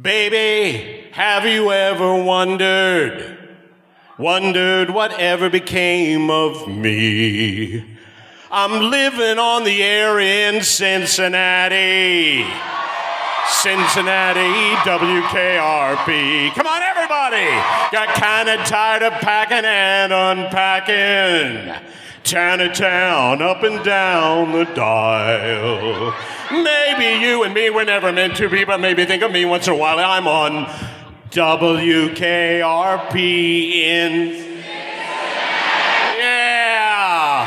Baby, have you ever wondered, wondered whatever became of me? I'm living on the air in Cincinnati. Cincinnati, WKRP. Come on, everybody! Got kind of tired of packing and unpacking. Chinatown, up and down the dial. Maybe you and me were never meant to be, but maybe think of me once in a while. I'm on WKRP in. Yeah!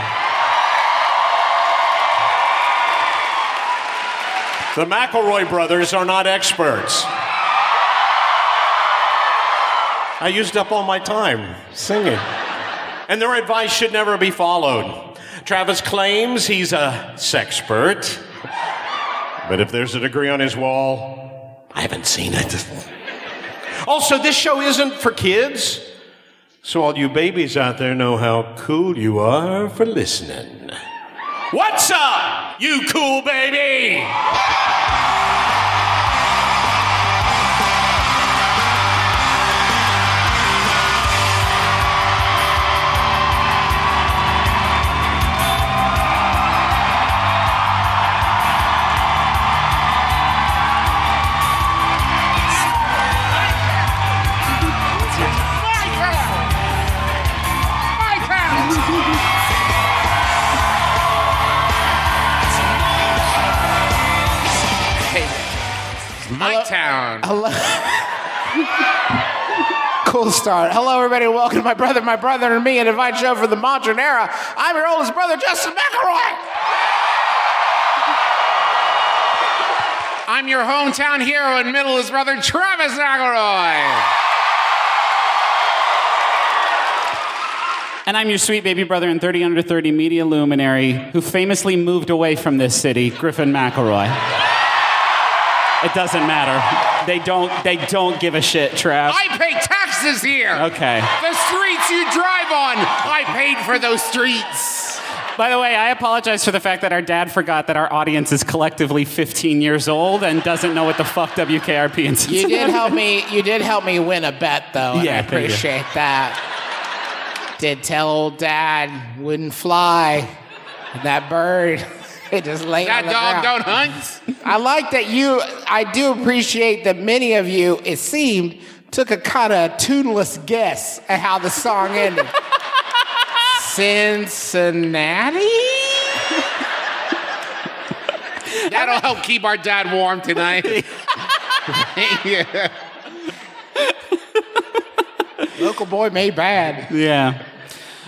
The McElroy brothers are not experts. I used up all my time singing. And their advice should never be followed. Travis claims he's a sexpert. But if there's a degree on his wall, I haven't seen it. Also, this show isn't for kids. So all you babies out there know how cool you are for listening. What's up, you cool baby? My town. Cool start. Hello, everybody. Welcome to my brother, my brother, and me, an invite show for the modern era. I'm your oldest brother, Justin McElroy. I'm your hometown hero and middle is brother, Travis McElroy. And I'm your sweet baby brother and 30 under 30 media luminary who famously moved away from this city, Griffin McElroy. It doesn't matter. They don't they don't give a shit, Trav. I pay taxes here. Okay. The streets you drive on, I paid for those streets. By the way, I apologize for the fact that our dad forgot that our audience is collectively 15 years old and doesn't know what the fuck WKRP and You did help me. You did help me win a bet, though. and Yeah, I thank you. appreciate that. Did tell old dad wouldn't fly. That bird, it just laid That on the dog ground. don't hunt. I like that you. I do appreciate that many of you, it seemed, took a kind of tuneless guess at how the song ended. Cincinnati. That'll help keep our dad warm tonight. yeah. Local boy made bad. Yeah.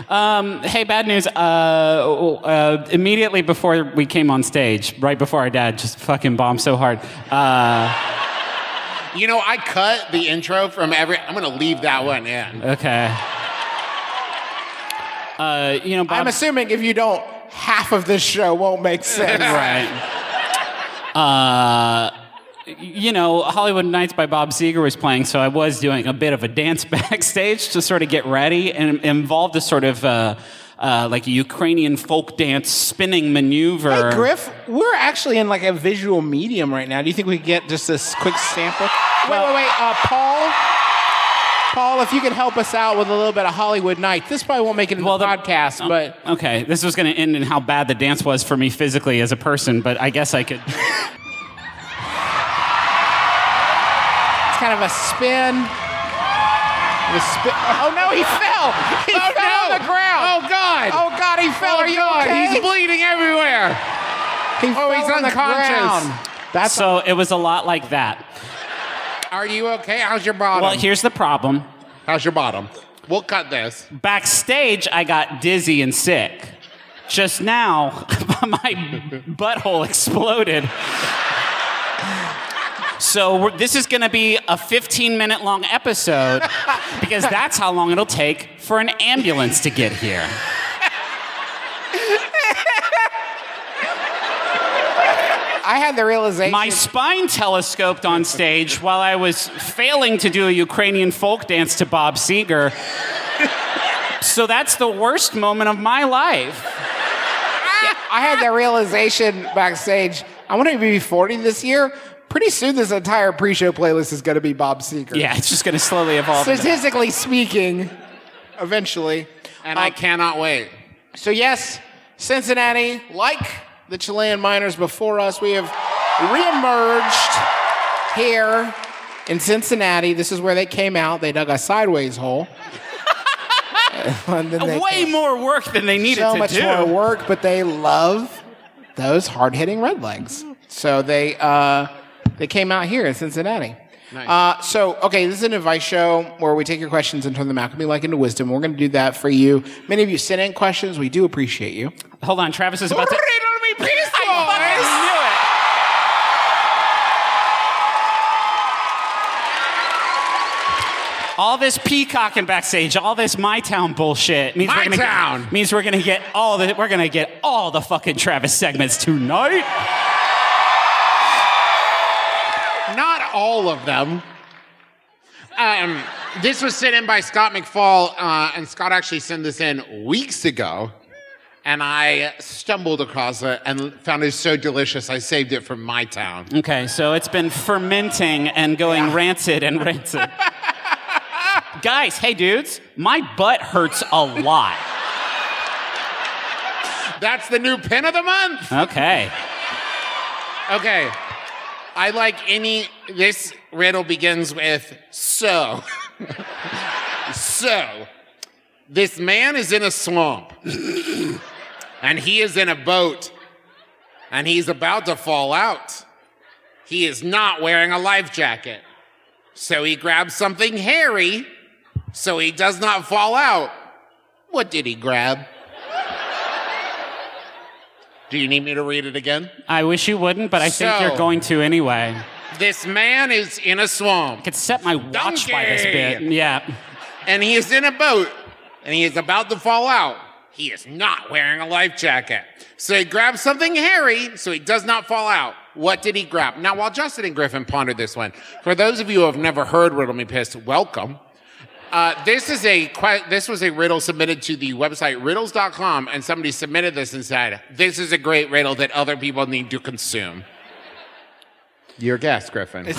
Um, hey, bad news. Uh, uh, immediately before we came on stage, right before our dad just fucking bombed so hard. Uh, You know, I cut the intro from every. I'm gonna leave that one in. okay. Uh, you know, Bob, I'm assuming if you don't, half of this show won't make sense. right. Uh, you know, Hollywood Nights by Bob Seger was playing, so I was doing a bit of a dance backstage to sort of get ready, and involved a sort of uh, uh, like a Ukrainian folk dance spinning maneuver. Hey, Griff, we're actually in like a visual medium right now. Do you think we could get just this quick sample? Wait, wait, wait. Uh, Paul, Paul, if you could help us out with a little bit of Hollywood Night. This probably won't make it in Well, the, the- podcast, but Okay, this was going to end in how bad the dance was for me physically as a person, but I guess I could. kind of a spin. The spin. Oh no, he fell! He Oh, fell no. on the ground. Oh, God. Oh God, he fell. Oh Are you God, okay? he's bleeding everywhere. He Oh, fell he's on the unconscious. ground. That's So it was a lot like that. Are you okay? How's your bottom? Well, here's the problem. How's your bottom? We'll cut this. Backstage, I got dizzy and sick. Just now, my butthole exploded. So we're, this is going to be a 15 minute long episode because that's how long it'll take for an ambulance to get here. I had the realization. My spine telescoped on stage while I was failing to do a Ukrainian folk dance to Bob Seger. So that's the worst moment of my life. I had that realization backstage. I want to be 40 this year, pretty soon this entire pre-show playlist is going to be Bob Seger. Yeah, it's just going to slowly evolve. Statistically speaking, eventually. And I cannot wait. So yes, Cincinnati, like the Chilean miners before us, we have reemerged here in Cincinnati. This is where they came out. They dug a sideways hole. Way came- more work than they needed so to much more work, but they love those hard-hitting red legs. So they uh, they came out here in Cincinnati. Uh, so okay, this is an advice show where we take your questions and turn them out can be like into wisdom. We're going to do that for you. Many of you sent in questions. We do appreciate you. Hold on, Travis is about to. Riddle me peace, I knew it. All this peacocking backstage, all this my town bullshit means My we're gonna town. Get, means we're gonna get all the we're gonna get all the fucking Travis segments tonight. Not all of them. Um, this was sent in by Scott McFall, uh, and Scott actually sent this in weeks ago. And I stumbled across it and found it so delicious, I saved it for my town. Okay, so it's been fermenting and going rancid and rancid. Guys, hey dudes, my butt hurts a lot. That's the new pin of the month. Okay. Okay. I like any. This riddle begins with so. so. This man is in a swamp. and he is in a boat. And he's about to fall out. He is not wearing a life jacket. So he grabs something hairy so he does not fall out. What did he grab? Do you need me to read it again? I wish you wouldn't, but I think you're going to anyway. This man is in a swamp I could set my watch by this Donkey! bit. Yeah. and he is in a boat and he is about to fall out. He is not wearing a life jacket. So he grabs something hairy so he does not fall out. What did he grab? Now, while Justin and Griffin pondered this one, for those of you who have never heard Riddle Me Pissed, welcome. Uh, this is a que- this was a riddle submitted to the website riddles.com, and somebody submitted this and said, "This is a great riddle that other people need to consume." Your guess, Griffin.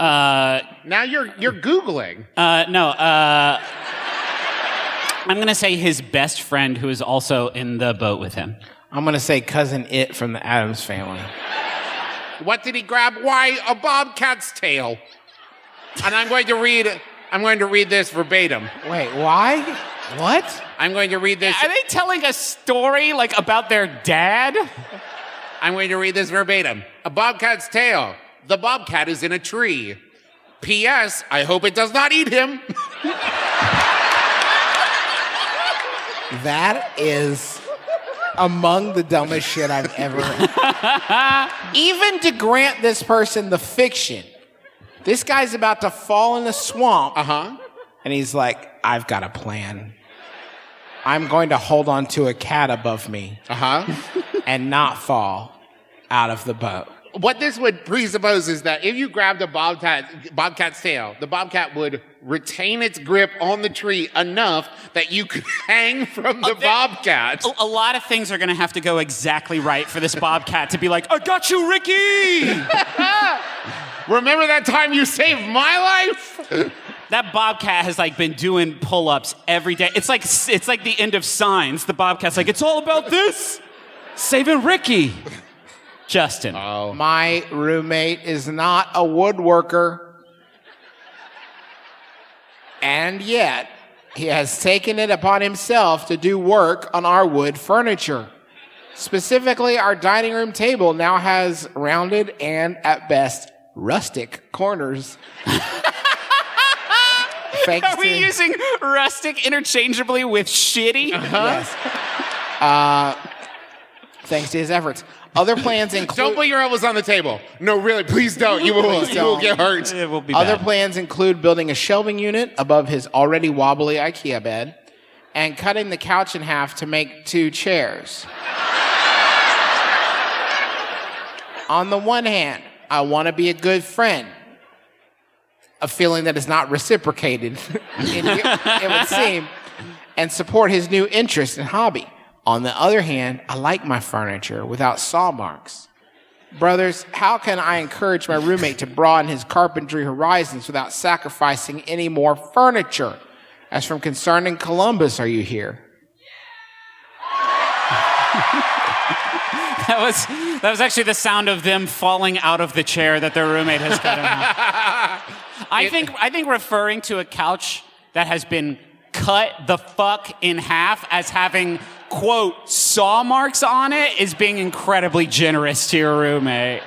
Uh, now you're you're googling. uh, no, uh, I'm going to say his best friend who is also in the boat with him. I'm going to say cousin It from the Addams family. What did he grab? Why, a bobcat's tail. And I'm going to read. I'm going to read this verbatim. Wait, why? What? I'm going to read this. Are they telling a story like about their dad? I'm going to read this verbatim. A bobcat's tail. The bobcat is in a tree. P.S. I hope it does not eat him. That is among the dumbest shit I've ever. Even to grant this person the fiction, this guy's about to fall in the swamp, Uh huh. and he's like, "I've got a plan. I'm going to hold on to a cat above me Uh huh. and not fall out of the boat." what this would presuppose is that if you grabbed a bobcat, bobcat's tail, the bobcat would retain its grip on the tree enough that you could hang from the there- bobcat. A, a lot of things are going to have to go exactly right for this bobcat to be like, I got you, Ricky! Remember that time you saved my life? that bobcat has like been doing pull-ups every day. It's like it's like the end of Signs. The bobcat's like, it's all about this, saving Ricky. Justin, oh. My roommate is not a woodworker. And yet, he has taken it upon himself to do work on our wood furniture. Specifically, our dining room table now has rounded and, at best, rustic corners. Thanks are we to- using rustic interchangeably with shitty? Yes. Uh, thanks to his efforts. Other plans include. Don't put your elbows on the table. No, really, please don't. You will, Please you will don't. get hurt. It will be Other bad. plans include building a shelving unit above his already wobbly IKEA bed and cutting the couch in half to make two chairs. On the one hand, I want to be a good friend, a feeling that is not reciprocated, it, it would seem, and support his new interest and hobby. On the other hand, I like my furniture without saw marks Brothers, how can I encourage my roommate to broaden his carpentry horizons without sacrificing any more furniture? As from concerning Columbus, are you here? That was that was actually the sound of them falling out of the chair that their roommate has cut in half. I think I think referring to a couch that has been cut the fuck in half as having quote saw marks on it is being incredibly generous to your roommate.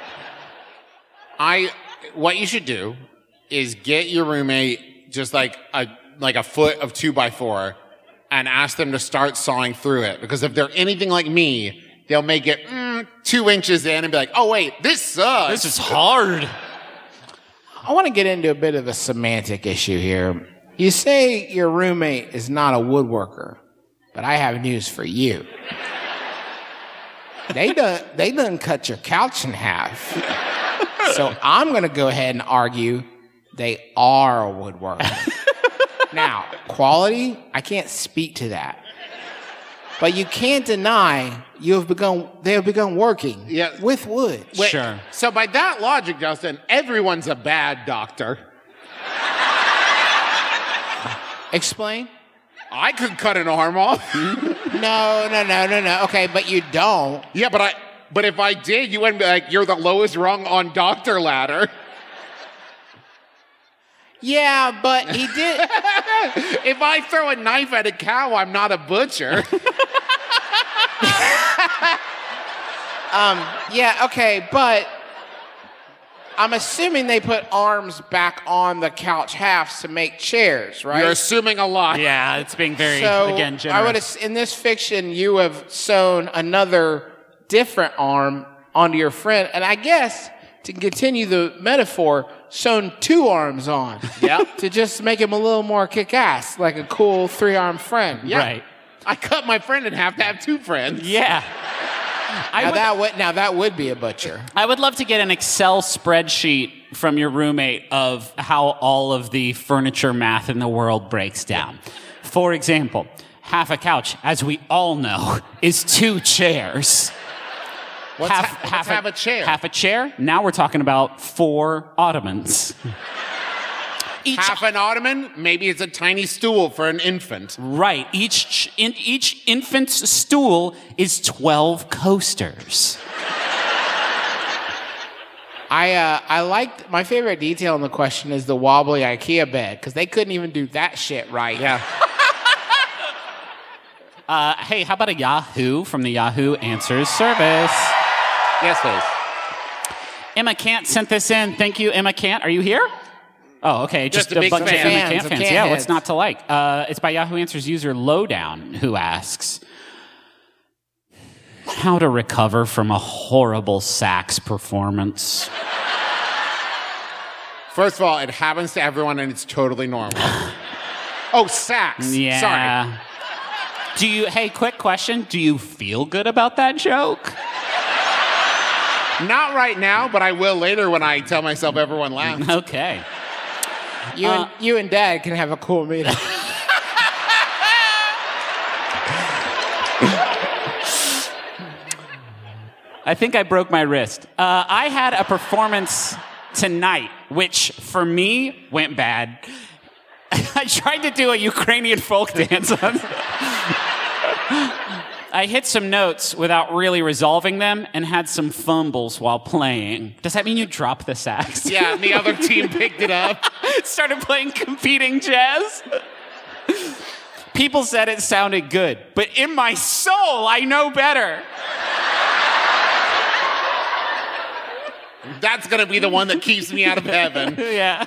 I what you should do is get your roommate just like a like a foot of two by four and ask them to start sawing through it. Because if they're anything like me, they'll make it mm, two inches in and be like, oh wait, this sucks. This is hard. I want to get into a bit of a semantic issue here. You say your roommate is not a woodworker, but I have news for you. they done they done cut your couch in half. So I'm gonna go ahead and argue they are a woodworker. now, quality, I can't speak to that. But you can't deny you have begun they have begun working Yeah. with wood. Wait, Sure. So by that logic, Justin, everyone's a bad doctor. Explain? I could cut an arm off. No, no, no, no, no. Okay, but you don't. yeah, but I but if I did, you wouldn't be like, you're the lowest rung on doctor ladder. Yeah, but he did. If I throw a knife at a cow, I'm not a butcher. Um, yeah, okay, but I'm assuming they put arms back on the couch halves to make chairs, right? You're assuming a lot. Yeah, it's being very so again generous. I would ass- in this fiction you have sewn another different arm onto your friend, and I guess to continue the metaphor, sewn two arms on. Yep. to just make him a little more kick-ass, like a cool three-armed friend. Yeah. Right. I cut my friend in half to have two friends. Yeah. I Now would, that would now that would be a butcher. I would love to get an Excel spreadsheet from your roommate of how all of the furniture math in the world breaks down. For example, half a couch, as we all know, is two chairs. Let's, ha- let's have a chair. Half a chair. Now we're talking about four ottomans. Each Half an ottoman, maybe it's a tiny stool for an infant. right. Each in, each infant's stool is twelve coasters. I uh, I liked my favorite detail in the question is the wobbly IKEA bed because they couldn't even do that shit right. Yeah. Uh, hey, how about a Yahoo from the Yahoo Answers service? Yes, please. Emma Cant sent this in. Thank you, Emma Cant. Are you here? Oh, okay. Just, Just a big bunch fan. of Emma Fans Cant of fans. Yeah, what's not to like? Uh, it's by Yahoo Answers user Lowdown who asks how to recover from a horrible sax performance. First of all, it happens to everyone and it's totally normal. oh, sax. Yeah. Sorry. Do you? Hey, quick question. Do you feel good about that joke? Not right now, but I will later when I tell myself everyone laughed. Okay. You and you and Dad can have a cool meeting. I think I broke my wrist. Uh, I had a performance tonight, which for me went bad. I tried to do a Ukrainian folk dance. I hit some notes without really resolving them and had some fumbles while playing. Does that mean you drop the sax? Yeah, and the other team picked it up. Started playing competing jazz. People said it sounded good, but in my soul, I know better. That's going to be the one that keeps me out of heaven. yeah.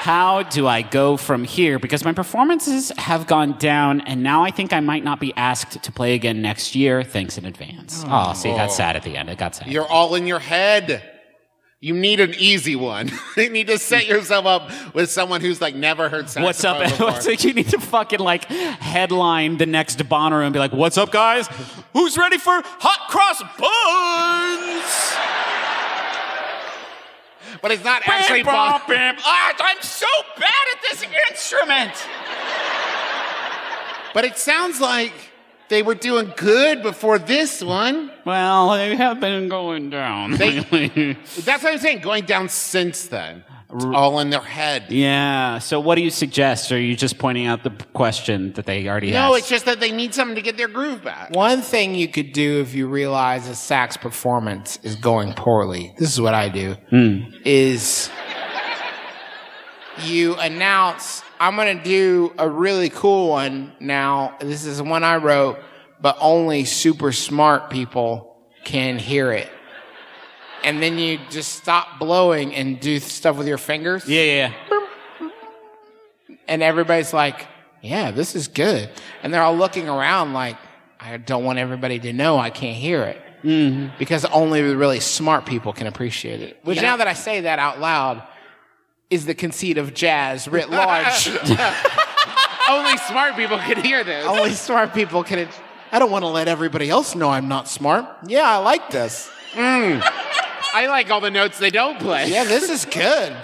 How do I go from here? Because my performances have gone down, and now I think I might not be asked to play again next year. Thanks in advance. Oh, see, it got oh. sad at the end. It got sad. You're all in your head. You need an easy one. you need to set yourself up with someone who's like never heard saxophone What's up? before. What's like, you need to fucking like headline the next Bonnaroo and be like, "What's up, guys? Who's ready for hot cross buns?" But it's not actually Bon- bam. Ah, I'm so bad at this instrument. But it sounds like They were doing good before this one. Well, they have been going down. They-. That's what I'm saying. Going down since then. It's all in their head. yeah. So, what do you suggest? Are you just pointing out the question that they already No, asked? it's just that they need something to get their groove back. One thing you could do if you realize a sax performance is going poorly, this is what I do, hmm. is you announce, I'm going to do a really cool one now. This is the one I wrote, but only super smart people can hear it. And then you just stop blowing and do stuff with your fingers. yeah, yeah, yeah. And everybody's like, yeah, this is good. And they're all looking around like, I don't want everybody to know I can't hear it. Mm-hmm. Because only the really smart people can appreciate it. Which now that I say that out loud is the conceit of jazz writ large. Only smart people can hear this. only smart people can. I don't want to let everybody else know I'm not smart. Yeah, I like this. I like all the notes they don't play. Yeah, this is good.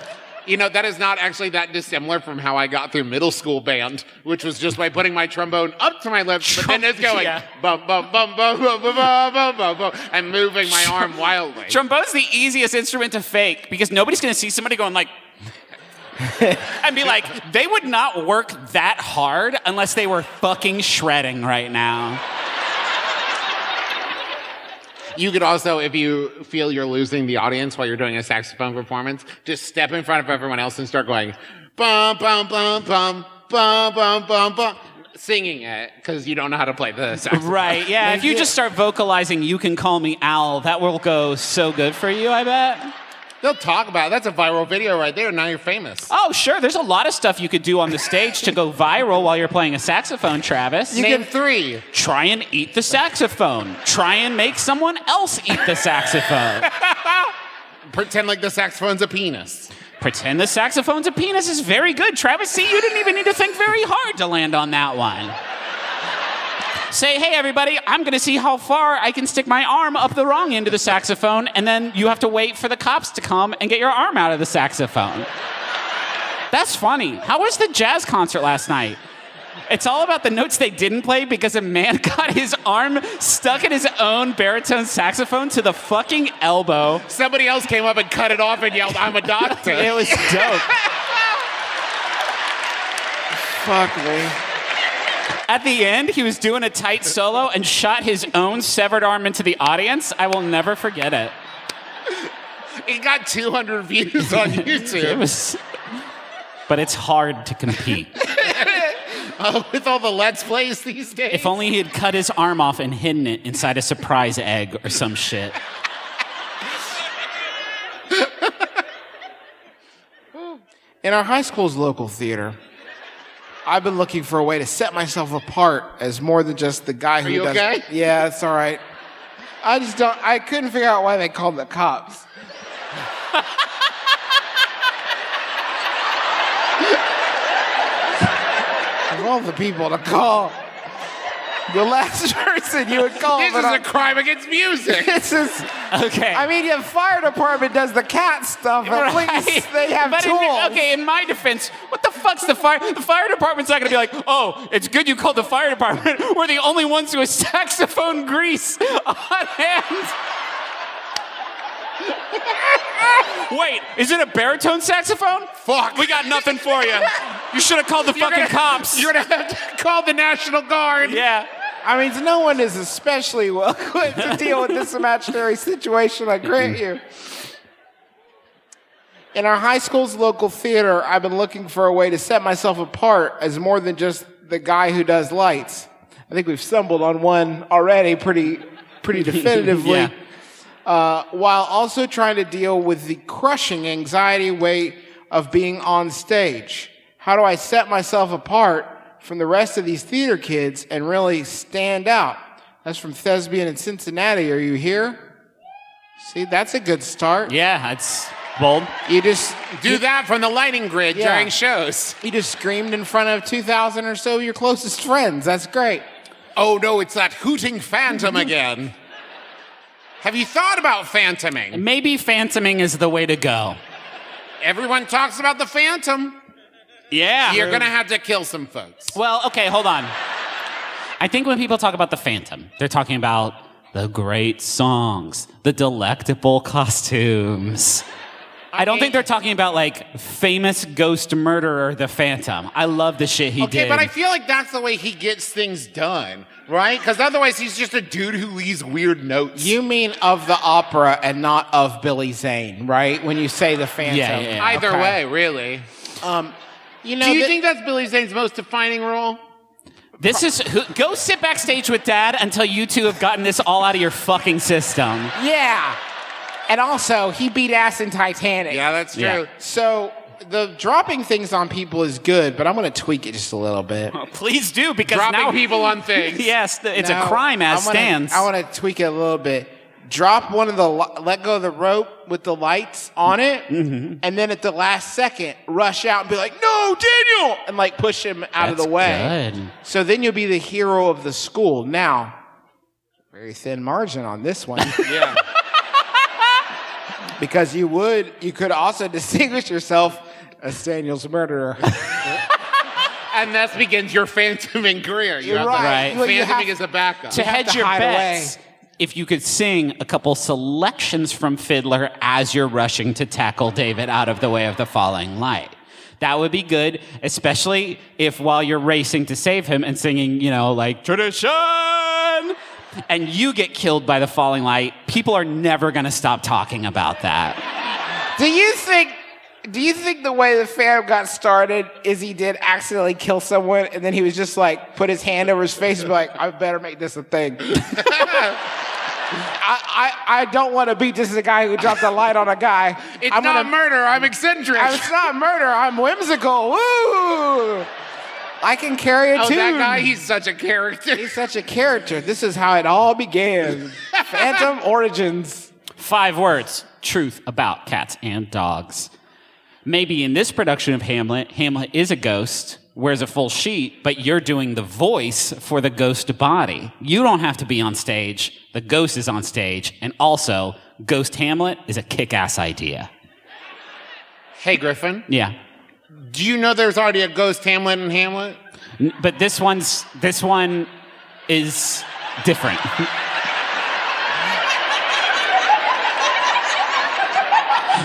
You know, that is not actually that dissimilar from how I got through middle school band, which was just by putting my trombone up to my lips, but then just going Yeah. bum bum bum bum bum bum bum bum bum bum and moving my arm wildly. Trombone's the easiest instrument to fake because nobody's going to see somebody going like, and be like, they would not work that hard unless they were fucking shredding right now. You could also, if you feel you're losing the audience while you're doing a saxophone performance, just step in front of everyone else and start going bum bum bum bum bum bum bum bum, singing it because you don't know how to play the saxophone. Right, yeah. If you just start vocalizing, you can call me Al, that will go so good for you, I bet. They'll talk about it. That's a viral video right there. Now you're famous. Oh, sure. There's a lot of stuff you could do on the stage to go viral while you're playing a saxophone, Travis. You Name three. Try and eat the saxophone. Try and make someone else eat the saxophone. Pretend like the saxophone's a penis. Pretend the saxophone's a penis is very good. Travis, see, you didn't even need to think very hard to land on that one. Say, hey, everybody, I'm going to see how far I can stick my arm up the wrong end of the saxophone, and then you have to wait for the cops to come and get your arm out of the saxophone. That's funny. How was the jazz concert last night? It's all about the notes they didn't play because a man got his arm stuck in his own baritone saxophone to the fucking elbow. Somebody else came up and cut it off and yelled, I'm a doctor. It was dope. Fuck me. At the end, he was doing a tight solo and shot his own severed arm into the audience. I will never forget it. It got 200 views on It YouTube. was, but it's hard to compete. Oh, with all the Let's Plays these days. If only he had cut his arm off and hidden it inside a surprise egg or some shit. In our high school's local theater, I've been looking for a way to set myself apart as more than just the guy who you does. okay? Yeah, it's all right. I just don't. I couldn't figure out why they called the cops. of all the people to call, the last person you would call. this is a I'm- crime against music. this is. Okay. I mean, your fire department does the cat stuff. At least they have but in- tools. okay, in my defense, what the fuck's the fire? The fire department's not gonna be like, oh, it's good you called the fire department. We're the only ones who have saxophone grease on hand. Wait, is it a baritone saxophone? Fuck. We got nothing for you. You should have called the You're fucking gonna- cops. You're gonna have to call the National Guard. yeah. I mean, no one is especially well equipped to deal with this imaginary situation, I grant you. In our high school's local theater, I've been looking for a way to set myself apart as more than just the guy who does lights. I think we've stumbled on one already pretty, pretty definitively. Yeah. Uh, while also trying to deal with the crushing anxiety weight of being on stage. How do I set myself apart from the rest of these theater kids and really stand out? That's from Thespian in Cincinnati. Are you here? See, that's a good start. Yeah, that's bold. You just Do that from the lighting grid Yeah. during shows. you just screamed in front of 2,000 or so of your closest friends. That's great. Oh no, it's that hooting phantom again. Have you thought about phantoming? Maybe phantoming is the way to go. Everyone talks about the phantom. Yeah. You're gonna have to kill some folks. Well, okay, hold on. I think when people talk about the Phantom, they're talking about the great songs, the delectable costumes. I, don't think they're talking about like famous ghost murderer, the Phantom. I love the shit he did. Okay, did. but I feel like that's the way he gets things done, right? Because otherwise, he's just a dude who leaves weird notes. You mean of the opera and not of Billy Zane, right? When you say the Phantom. Yeah, yeah, yeah. Either Okay. way, really. Um, you know, Do you thi- think that's Billy Zane's most defining role? this is who, go sit backstage with Dad until you two have gotten this all out of your fucking system. Yeah. And also, he beat ass in Titanic. Yeah, that's true. Yeah. So the dropping things on people is good, but I'm going to tweak it just a little bit. Please do because Dropping now people on things. yes, th- it's Now, a crime as I wanna- stands. I want to tweak it a little bit. Drop one of the let go of the rope with the lights on it, Mm-hmm. and then at the last second, rush out and be like, "No, Daniel!" and like push him out of the That's way. good. So then you'll be the hero of the school. Now, very thin margin on this one. Yeah. Because you would you could also distinguish yourself as Daniel's murderer. and thus begins your phantoming career. You You're have to- right. Right. Well, you Phantoming have- is a backup. to have hedge to your hide bets, if you could sing a couple selections from Fiddler as you're rushing to tackle David out of the way of the falling light. That would be good, especially if while you're racing to save him and singing, you know, like tradition, and you get killed by the falling light, people are never going to stop talking about that. Do you think? Do you think the way the fam got started is he did accidentally kill someone and then he was just like put his hand over his face and be like, I better make this a thing. I, I, I don't want to be just the guy who dropped a light on a guy. it's I'm not gonna, murder. I'm eccentric. I- It's not murder. I'm whimsical. Woo! I can carry a oh, tune. that guy. He's such a character. He's such a character. This is how it all began. Phantom origins. Five words truth about cats and dogs. Maybe in this production of Hamlet, Hamlet is a ghost, wears a full sheet, but you're doing the voice for the ghost body. You don't have to be on stage, the ghost is on stage, and also, Ghost Hamlet is a kick ass idea. hey, Griffin. Yeah. Do you know there's already a ghost Hamlet in Hamlet? N- But this one's, this one is different.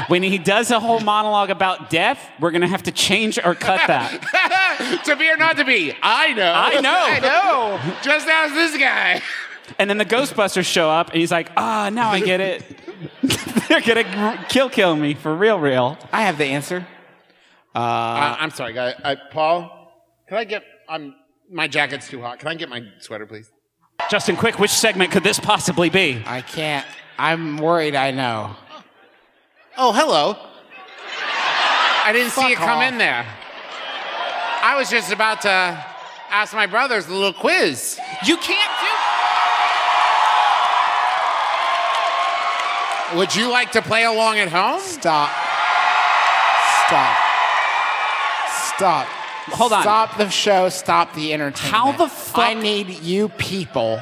When he does a whole monologue about death, we're gonna have to change or cut that. to be or not to be? I know. I know. I know. Just ask this guy. And then the Ghostbusters show up, and he's like, "Ah, now I get it. They're gonna kill kill me for real, real." I have the answer. Uh, I'm sorry, guy. Uh, Paul, can I get? I'm my jacket's too hot. Can I get my sweater, please? Justin, quick, which segment could this possibly be? I can't. I'm worried I know. Oh, hello. I didn't see Fuck it come off. in there. I was just about to ask my brothers a little quiz. You can't do. Would you like to play along at home? Stop. Stop. Stop. Hold on. Stop the show. Stop the entertainment. How the fuck- I need you people.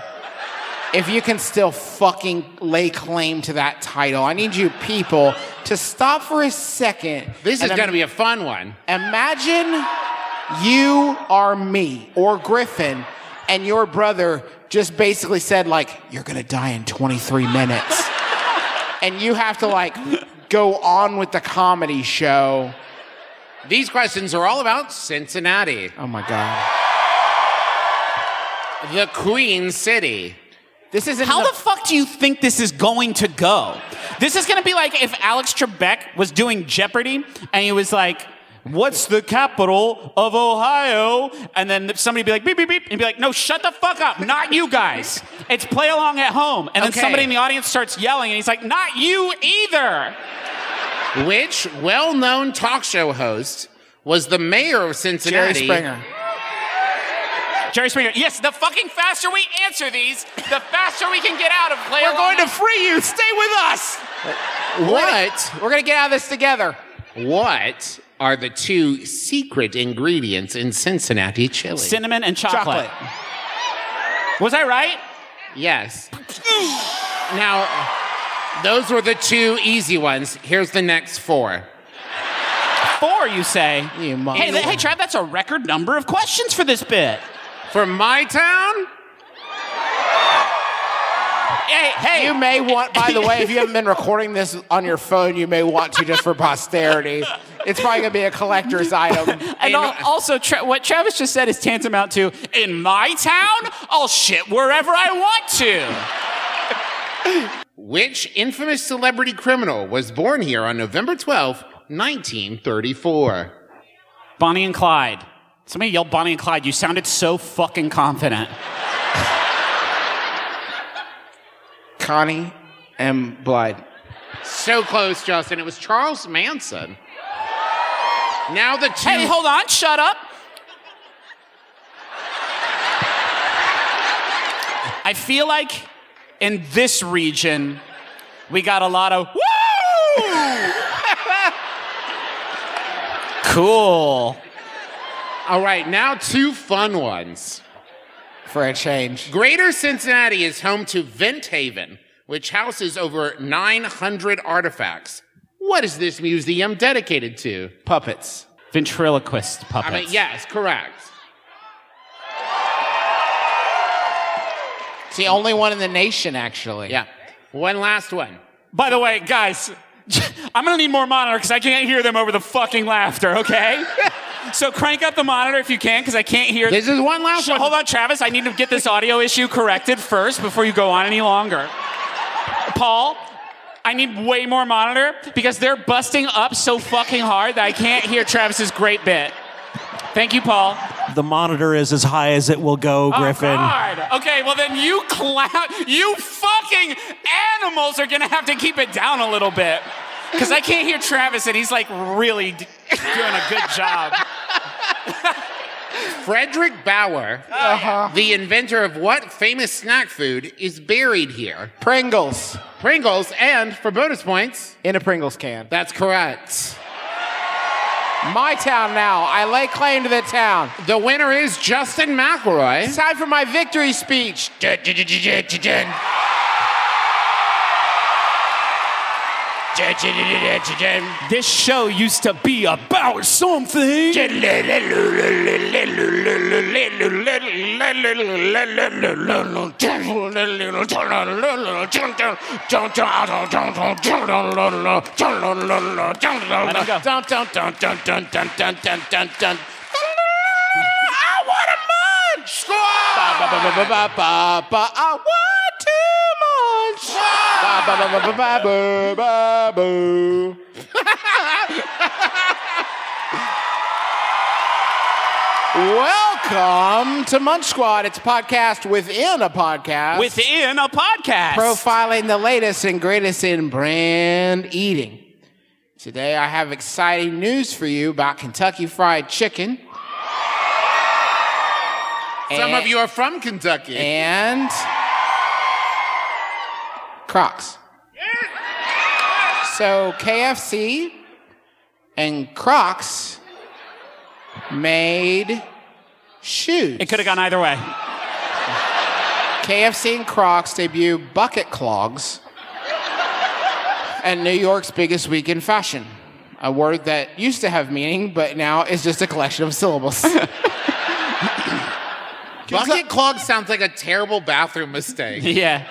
If you can still fucking lay claim to that title, I need you people to stop for a second. This is going to be a fun one. Imagine you are me or Griffin, and your brother just basically said, like, you're gonna die in 23 minutes. and you have to, like, go on with the comedy show. These questions are all about Cincinnati, Oh my God. the Queen City. This isn't How the- the fuck do you think this is going to go? This is going to be like if Alex Trebek was doing Jeopardy and he was like, What's the capital of Ohio? And then somebody would be like, beep, beep, beep. And be like, no, shut the fuck up. Not you guys. It's play along at home. And then Okay. somebody in the audience starts yelling and he's like, not you either. Which well known talk show host was the mayor of Cincinnati? Jerry Springer. Jerry Springer. Yes, the fucking faster we answer these, the faster we can get out of play We're going to free you. Stay with us. What? We're gonna get out of this together. What are the two secret ingredients in Cincinnati chili? Cinnamon and chocolate. Chocolate. Was I right? yes. now, those were the two easy ones. Here's the next four. Four, you say? You Hey, th- hey, Trav, that's a record number of questions for this bit. For my town, Hey, hey. You may want, by the way, if you haven't been recording this on your phone, you may want to just for posterity. It's probably going to be a collector's item. And al- also, tra- what Travis just said is tantamount to, in my town, I'll shit wherever I want to. Which infamous celebrity criminal was born here on November 12th, 1934? Bonnie and Clyde. Somebody yelled Bonnie and Clyde. You sounded so fucking confident. Connie M. Blythe. So close, Justin. It was Charles Manson. Now the two. Hey, hold on. Shut up. I feel like in this region, we got a lot of woo! cool. All right, now two fun ones. For a change. Greater Cincinnati is home to Vent Haven, which houses over 900 artifacts. What is this museum dedicated to? Puppets. Ventriloquist puppets. I mean, yes, correct. The only one in the nation, actually. Yeah. One last one. By the way, guys, I'm gonna need more monitor because I can't hear them over the fucking laughter, okay? so crank up the monitor if you can because I can't hear This is one last Sh- one. Hold on, Travis. I need to get this audio issue corrected first before you go on any longer. Paul, I need way more monitor because they're busting up so fucking hard that I can't hear Travis's great bit. Thank you, Paul. The monitor is as high as it will go, oh, Griffin. Oh, God. Okay, well then you clown, you fucking animals are gonna have to keep it down a little bit. Because I can't hear Travis and he's like really d- doing a good job. Fredric Baur, uh-huh. the inventor of what famous snack food, is buried here? Pringles. Pringles, and for bonus points, In a Pringles can. that's correct. My town now. I lay claim to the town. The winner is Justin McElroy. It's time for my victory speech. This show used to be about something. I want a munch. I want to boo. Welcome to Munch Squad. It's a podcast within a podcast. Within a podcast. profiling the latest and greatest in brand eating. Today, I have exciting news for you about Kentucky Fried Chicken. Some of you are from Kentucky. and Crocs. So KFC and Crocs made shoes. It could have gone either way. KFC and Crocs debut bucket clogs at New York's biggest week in fashion. A word that used to have meaning, but now is just a collection of syllables. Bucket clog sounds like a terrible bathroom mistake. Yeah.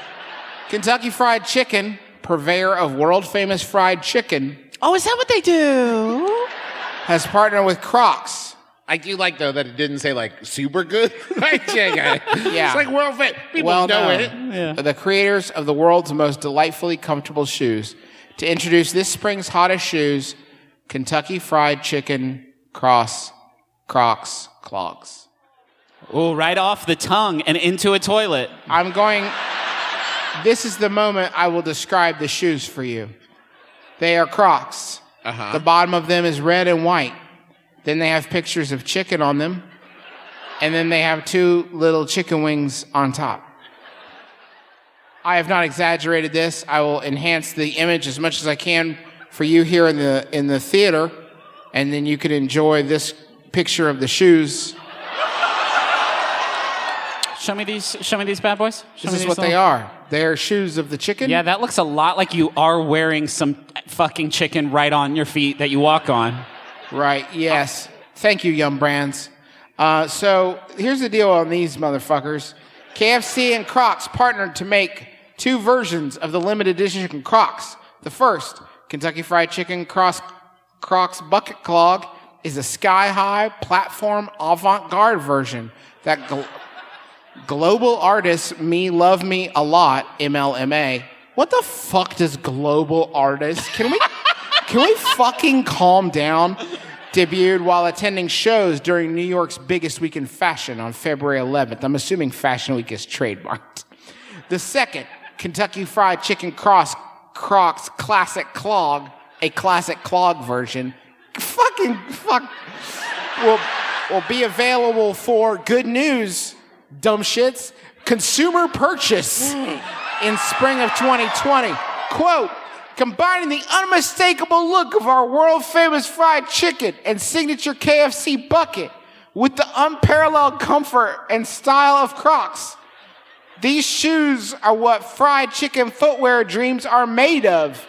Kentucky Fried Chicken, purveyor of world famous fried chicken, Oh, is that what they do? has partnered with Crocs. I do like though that it didn't say like super good fried chicken. Yeah. It's like world famous. People well know known. it. The creators of the world's most delightfully comfortable shoes to introduce this spring's hottest shoes, Kentucky Fried Chicken Cross Crocs Clogs. Oh, right off the tongue and into a toilet. I'm going. This is the moment I will describe the shoes for you. They are Crocs. Uh-huh. The bottom of them is red and white. Then they have pictures of chicken on them. And then they have two little chicken wings on top. I have not exaggerated this. I will enhance the image as much as I can for you here in the in the theater, and then you can enjoy this picture of the shoes. Show me these. Show me these bad boys. Show This is what they are. They are shoes of the chicken. Yeah, that looks a lot like you are wearing some fucking chicken right on your feet that you walk on. Right, yes. Thank you, Yum Brands. Uh, so here's the deal on these motherfuckers KFC and Crocs partnered to make two versions of the limited edition Crocs. The first, Kentucky Fried Chicken Cross Crocs Bucket Clog, is a sky high platform avant garde version that gl- global artist Me Love Me a Lot, MLMA. What the fuck does global artist? Can we can we fucking calm down? Debuted while attending shows during New York's biggest week in fashion on February 11th. I'm assuming Fashion Week is trademarked. The second, Kentucky Fried Chicken Cross Crocs Classic Clog, a classic clog version. Fucking fuck. Will, will be available for good news, dumb shits, consumer purchase in spring of 2020. Quote, combining the unmistakable look of our world famous fried chicken and signature KFC bucket with the unparalleled comfort and style of Crocs. These shoes are what fried chicken footwear dreams are made of.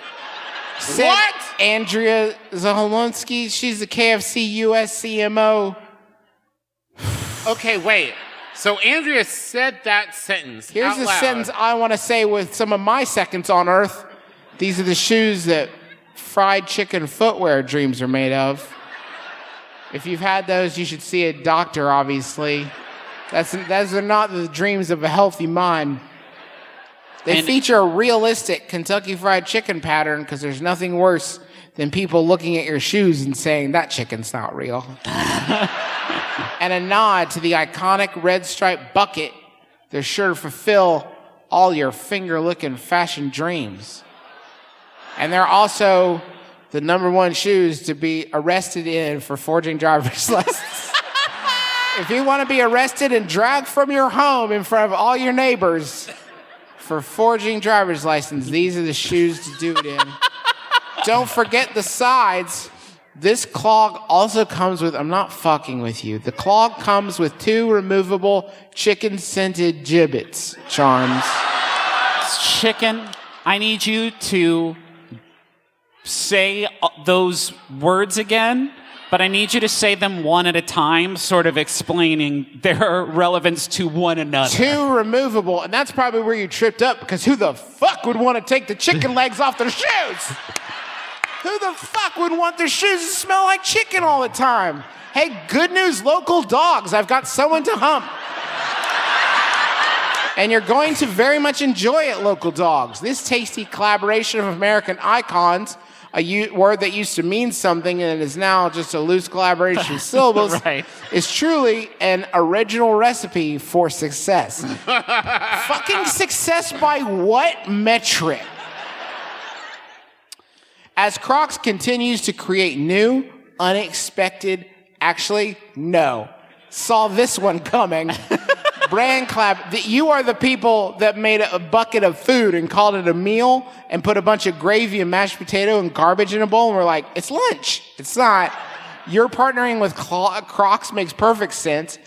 Said What? Andrea Zaholonsky, she's the KFC US CMO. Okay, wait. So Andrea said that sentence. Here's the loud. sentence I want to say with some of my seconds on earth. These are the shoes that fried chicken footwear dreams are made of. If you've had those, you should see a doctor, obviously. That's, those are not the dreams of a healthy mind. They And- feature a realistic Kentucky Fried Chicken pattern because there's nothing worse than people looking at your shoes and saying, that chicken's not real. and a nod to the iconic red striped bucket. They're sure to fulfill all your finger licking fashion dreams. And they're also the number one shoes to be arrested in for forging driver's licenses. if you want to be arrested and dragged from your home in front of all your neighbors for forging driver's license, these are the shoes to do it in. Don't forget the sides. This clog also comes with, I'm not fucking with you. The clog comes with two removable chicken scented Jibbitz charms. Chicken, I need you to say uh, those words again, but I need you to say them one at a time, sort of explaining their relevance to one another. Two removable, and that's probably where you tripped up because who the fuck would want to take the chicken legs off their shoes? Who the fuck would want their shoes to smell like chicken all the time? Hey, good news, local dogs. I've got someone to hump. And you're going to very much enjoy it, local dogs. This tasty collaboration of American icons, a u- word that used to mean something and is now just a loose collaboration of syllables, Right. is truly an original recipe for success. Fucking success by what metric? As Crocs continues to create new, unexpected, actually, no, saw this one coming. Brand clap. that You are the people that made a bucket of food and called it a meal and put a bunch of gravy and mashed potato and garbage in a bowl and we're like, it's lunch. It's not. You're partnering with Crocs makes perfect sense.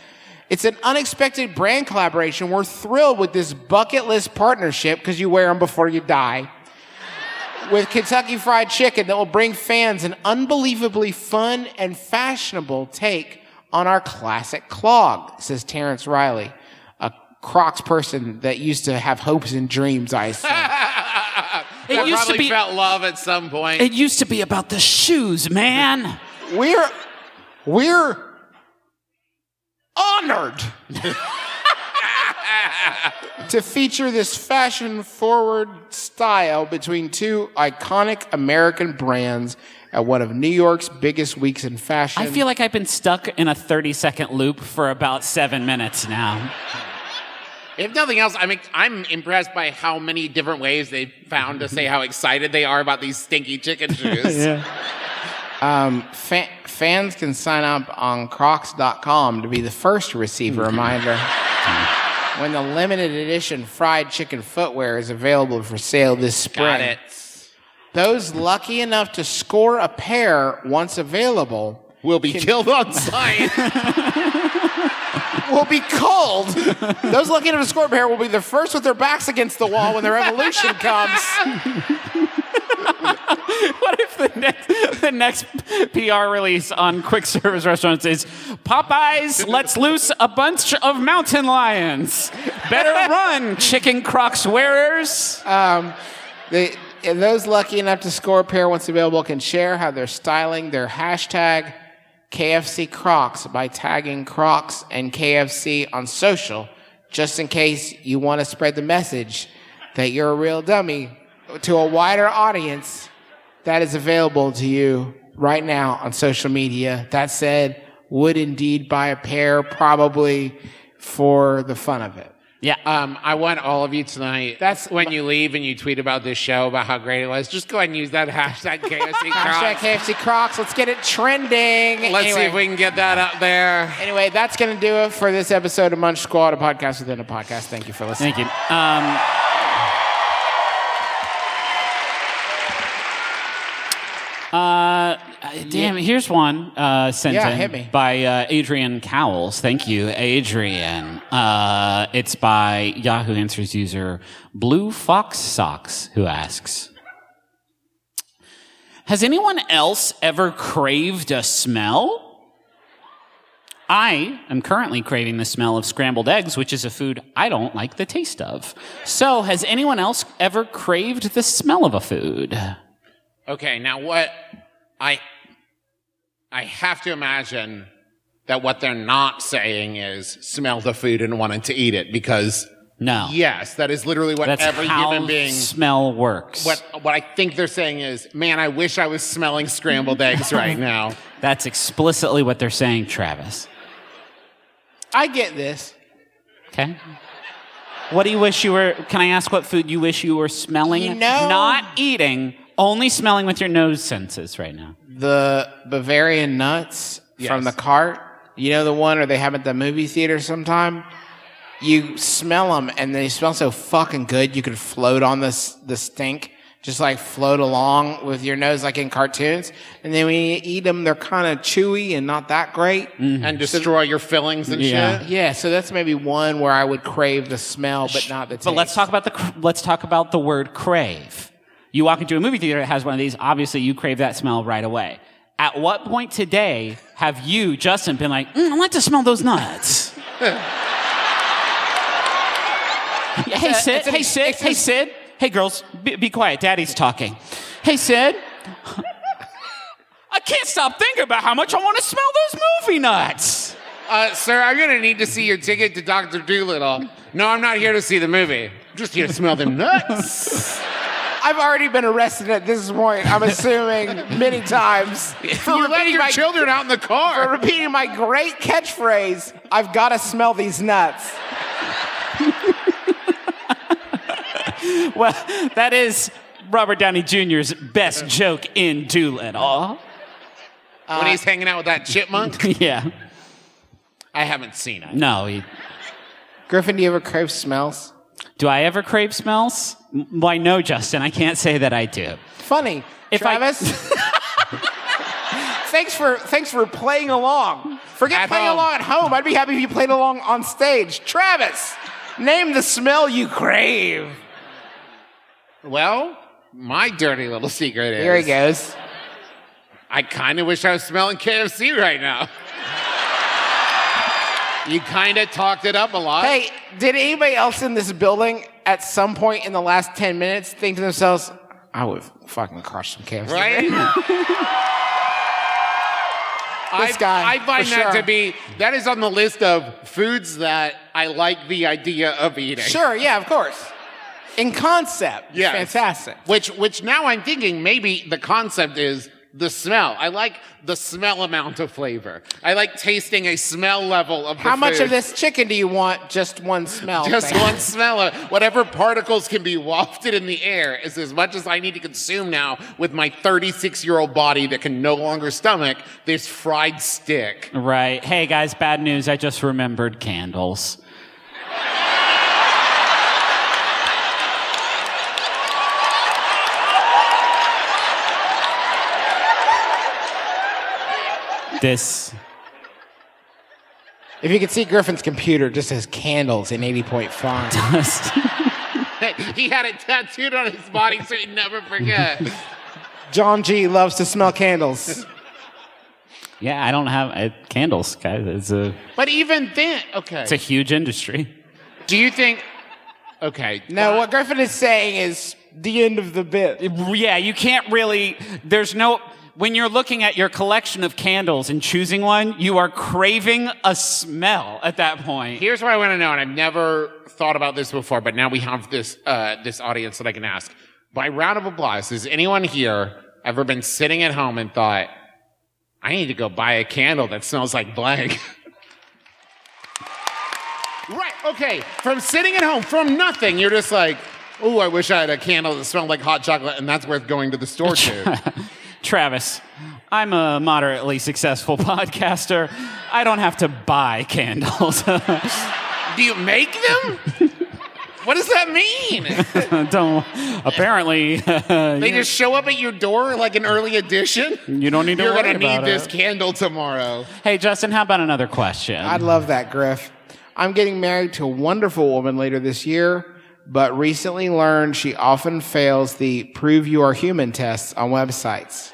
It's an unexpected brand collaboration. We're thrilled with this bucket list partnership because you wear them before you die with Kentucky Fried Chicken that will bring fans an unbelievably fun and fashionable take on our classic clog, says Terence Reilly, a Crocs person that used to have hopes and dreams, I assume. It used to be. felt love at some point. It used to be about the shoes, man. we're, we're honored to feature this fashion forward style between two iconic American brands at one of New York's biggest weeks in fashion. I feel like I've been stuck in a 30 second loop for about seven minutes now. If nothing else, I mean, I'm impressed by how many different ways they found to say how excited they are about these stinky chicken shoes. Um, fa- fans can sign up on crocs.com to be the first to receive a reminder when the limited edition fried chicken footwear is available for sale this spring. Got it. Those lucky enough to score a pair once available Will be killed on sight. will be called. Those lucky enough to score a pair will be the first with their backs against the wall when the revolution comes. what if the next, the next PR release on quick service restaurants is Popeyes lets loose a bunch of mountain lions? Better run, chicken Crocs wearers. Um, they, and those lucky enough to score a pair once available can share how they're styling their hashtag KFC Crocs by tagging Crocs and KFC on social, just in case you want to spread the message that you're a real dummy to a wider audience that is available to you right now on social media. That said, would indeed buy a pair probably for the fun of it. Yeah. Um, I want all of you tonight. That's- when you leave and you tweet about this show about how great it was. Just go ahead and use that hashtag KFC Crocs. Hashtag KFC Crocs. Let's get it trending. Let's see if we can get that up there. Anyway, that's going to do it for this episode of Munch Squad, a podcast within a podcast. Thank you for listening. Thank you. Um, uh, damn, here's one uh, sent Yeah, in hit me. by uh, Adrian Cowles. Thank you, Adrian. Uh, it's by Yahoo Answers user Blue Fox Socks, who asks Has anyone else ever craved a smell? I am currently craving the smell of scrambled eggs, which is a food I don't like the taste of. So, has anyone else ever craved the smell of a food? Okay, now what I I have to imagine that what they're not saying is smell the food and wanted to eat it because No. yes, that is literally what That's every how human being smell works. what what I think they're saying is, man, I wish I was smelling scrambled eggs right now. That's explicitly what they're saying, Travis. I get this. Okay. What do you wish you were? Can I ask what food you wish you were smelling? You know- Not eating, only smelling with your nose senses right now. The Bavarian nuts from the Yes. cart. You know the one, or they have at the movie theater sometime. You smell them, and they smell so fucking good. You could float on this the stink, just like float along with your nose, like in cartoons. And then when you eat them, they're kind of chewy and not that great. Mm-hmm. and destroy your fillings and Yeah. shit. Yeah, so that's maybe one where I would crave the smell, but not the taste. But let's talk about the cr- let's talk about the word crave. You walk into a movie theater that has one of these. Obviously, you crave that smell right away. At what point today have you, Justin, been like, "Mm, I like to smell those nuts? hey Sid, hey Sid, hey Sid, hey girls, be, be quiet. Daddy's talking. Hey Sid, I can't stop thinking about how much I want to smell those movie nuts. Uh, sir, I'm gonna need to see your ticket to Doctor Dolittle. No, I'm not here to see the movie. I'm just here to smell them nuts. I've already been arrested at this point. I'm assuming many times for you left your my, children out in the car for repeating my great catchphrase. I've got to smell these nuts. Well, that is Robert Downey Jr.'s best joke in Dolittle. when uh, he's hanging out with that chipmunk. yeah. I haven't seen it. No. He, Griffin, do you ever crave smells? do I ever crave smells? M- Why, no, Justin. I can't say that I do. Funny, If I- Travis. thanks for thanks for playing along. Forget At playing home. along at home. I'd be happy if you played along on stage. Travis, name the smell you crave. Well, my dirty little secret is Here he goes. I kind of wish I was smelling KFC right now. you kind of talked it up a lot. Hey, did anybody else in this building at some point in the last 10 minutes think to themselves, I would fucking crush some KFC? Right? This I, guy, I find that sure. to be that is on the list of foods that I like the idea of eating. Sure, yeah, of course. In concept, Yes. fantastic. Which which now I'm thinking maybe the concept is the smell. I like the smell amount of flavor. I like tasting a smell level of the How much food. of this chicken do you want? Just one smell. Just thing? one smell of whatever particles can be wafted in the air is as much as I need to consume now with my 36 year old body that can no longer stomach this fried stick. Right. Hey, guys, bad news. I just remembered candles. This If you could see Griffin's computer, just says candles in 80 point font. he had it tattooed on his body so he'd never forget. John G loves to smell candles. Yeah, I don't have uh, candles, guys. It's a But even then, okay. it's a huge industry. Do you think? Okay. No, what Griffin is saying is the end of the bit. Yeah, you can't really. There's no. When you're looking at your collection of candles and choosing one, you are craving a smell at that point. Here's what I want to know, and I've never thought about this before, but now we have this uh, this audience that I can ask. By round of applause, has anyone here ever been sitting at home and thought, "I need to go buy a candle that smells like blank"? right. Okay. From sitting at home, from nothing, you're just like, "Oh, I wish I had a candle that smelled like hot chocolate," and that's worth going to the store to. Travis, I'm a moderately successful podcaster. I don't have to buy candles. Do you make them? what does that mean? don't. Apparently, They just show up at your door like an early edition. you don't need to You're worry gonna need about this it. candle tomorrow. Hey, Justin, how about another question? I love that, Griff. I'm getting married to a wonderful woman later this year, but recently learned she often fails the prove you are human tests on websites.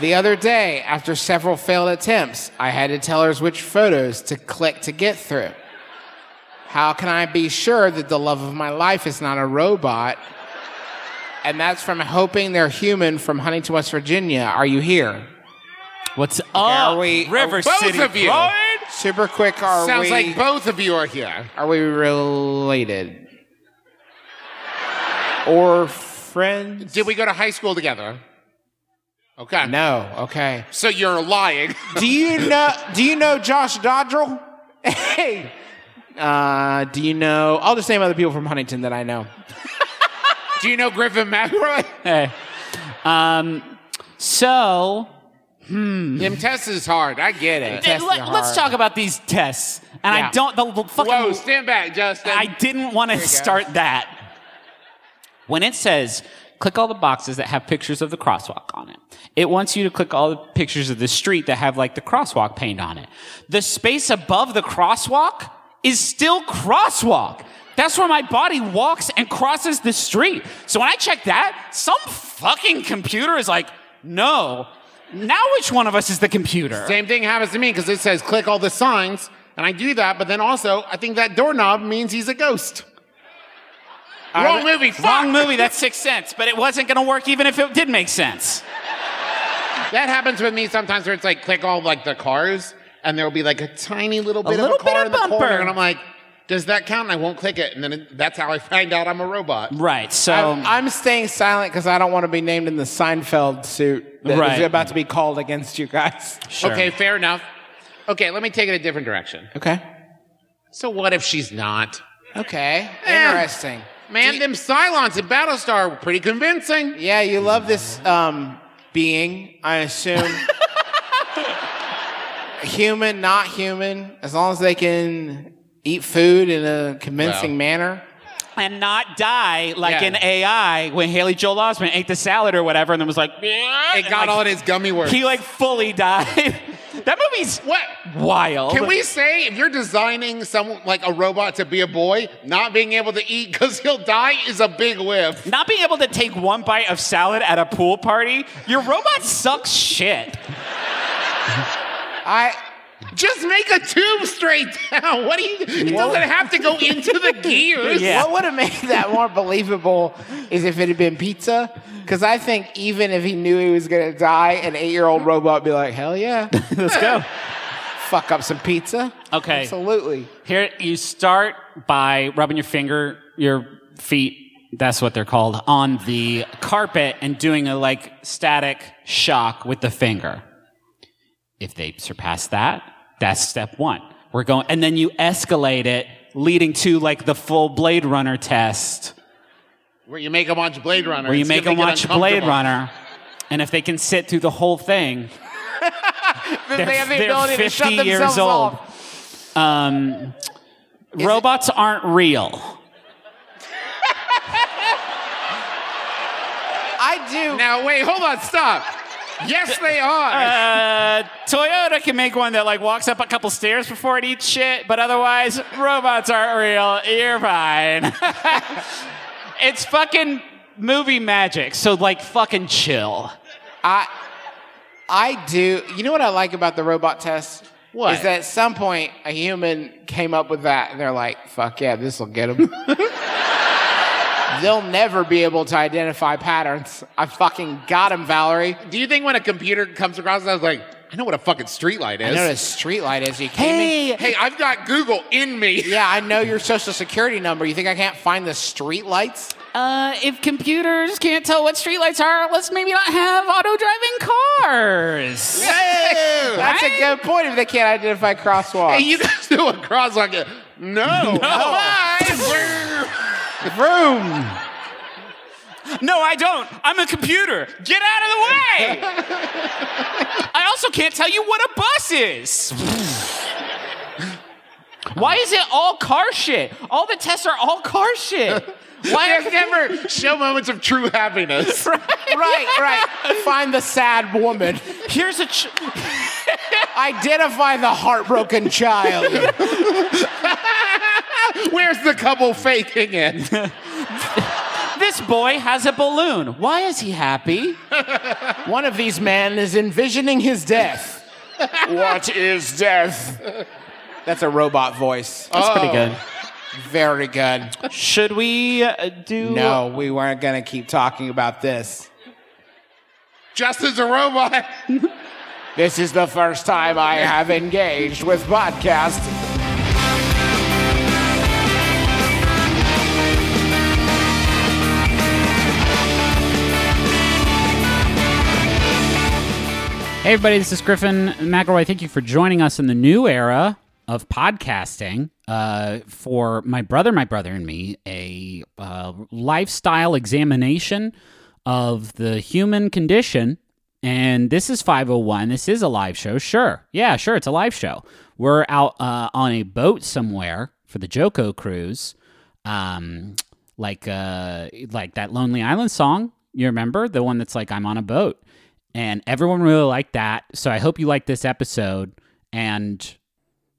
The other day, after several failed attempts, I had to tell her which photos to click to get through. How can I be sure that the love of my life is not a robot? And that's from hoping they're human from Huntington, West Virginia. Are you here? What's up, are we- River are both of you? Floyd? Super quick, are Sounds we? like both of you are here. are we related? Or friends? Did we go to high school together? Okay. No. Okay. So you're lying. Do you know? Do you know Josh Dodrell? Hey. Uh, do you know? I'll just name other people from Huntington that I know. Do you know Griffin McElroy? Hey. Um, so Them tests is hard. I get it. Test let, your us talk about these tests. And Yeah. I don't. The, the fucking. Whoa, stand back, Justin. I didn't want to you go. start that. When it says click all the boxes that have pictures of the crosswalk on it, it wants you to click all the pictures of the street that have like the crosswalk paint on it. The space above the crosswalk is still crosswalk. That's where my body walks and crosses the street. So when I check that, some fucking computer is like, no. Now which one of us is the computer? Same thing happens to me because it says click all the signs, and I do that, but then also I think that doorknob means he's a ghost. Uh, wrong movie. Fuck. Wrong movie, that's Sixth Sense, but it wasn't gonna work even if it did make sense. That happens with me sometimes where it's like click all like the cars, and there will be like a tiny little bit little of a car bit in of the corner, bumper. and I'm like, does that count? And I won't click it, and then it, that's how I find out I'm a robot. Right, so. I'm, I'm staying silent because I don't want to be named in the Seinfeld suit that is Right. about to be called against you guys. Sure. Okay, fair enough. Okay, let me take it a different direction. Okay. So what if she's not? Okay. Eh. Interesting. Man, them Cylons in Battlestar were pretty convincing. Yeah, you love this um, being, I assume. human, not human, as long as they can eat food in a convincing Well. manner. and not die like Yeah. in AI when Haley Joel Osment ate the salad or whatever and then was like, yeah, It got all his gummy worms. he like fully died. that movie's what? wild. Can we say if you're designing someone like a robot to be a boy, not being able to eat because he'll die is a big whiff. not being able to take one bite of salad at a pool party, your robot sucks shit. I Just make a tube straight down. What do you? It doesn't have to go into the gears. Yeah. What would have made that more believable is if it had been pizza. Because I think even if he knew he was going to die, an eight year old robot would be like, hell yeah, Let's go. fuck up some pizza. Okay. Absolutely. Here, you start by rubbing your finger, your feet, that's what they're called, on the carpet and doing a like static shock with the finger. If they surpass that, that's step one. We're going, and then you escalate it, leading to like the full Blade Runner test, Where you make them watch Blade Runner. where you make they them watch Blade. Runner, and if they can sit through the whole thing, Then they have the ability to 50 shut themselves off. Um, robots aren't real. I do. Now wait, hold on, stop. Yes, they are. Uh, Toyota can make one that like walks up a couple stairs before it eats shit, but otherwise, robots aren't real. You're fine. it's fucking movie magic. So like fucking chill. I I do. You know what I like about the robot test? What? Is that at some point a human came up with that and they're like, fuck yeah, this will get them. They'll never be able to identify patterns. I fucking got him, Valerie. Do you think when a computer comes across, I was like, I know what a fucking streetlight is. I know what a street light is. You kidding me? Hey, Hey, I've got Google in me. Yeah, I know your social security number. You think I can't find the street lights? uh, if computers can't tell what streetlights are, let's maybe not have auto-driving cars. That's a good point if they can't identify crosswalks. Hey, you guys know what crosswalk is? No. Bye. Vroom. No, I don't. I'm a computer. Get out of the way. I also can't tell you what a bus is. Why is it all car shit? All the tests are all car shit. Why never show moments of true happiness. right, right. Find the sad woman. Here's a. Ch- Identify the heartbroken child. Where's the couple faking it? this boy has a balloon. Why is he happy? One of these men is envisioning his death. what is death? That's a robot voice. That's pretty good. Very good. Should we uh, do? No, we weren't going to keep talking about this. Just as a robot. This is the first time I have engaged with podcasting. Hey, everybody, this is Griffin McElroy. Thank you for joining us in the new era of podcasting. Uh, for my brother, my brother, and me, a uh, lifestyle examination of the human condition. And this is 501. This is a live show. Sure. Yeah, sure. It's a live show. We're out uh, on a boat somewhere for the JoCo cruise. Um, like uh, like that Lonely Island song. You remember the one that's like I'm on a boat, and everyone really liked that. So I hope you like this episode. And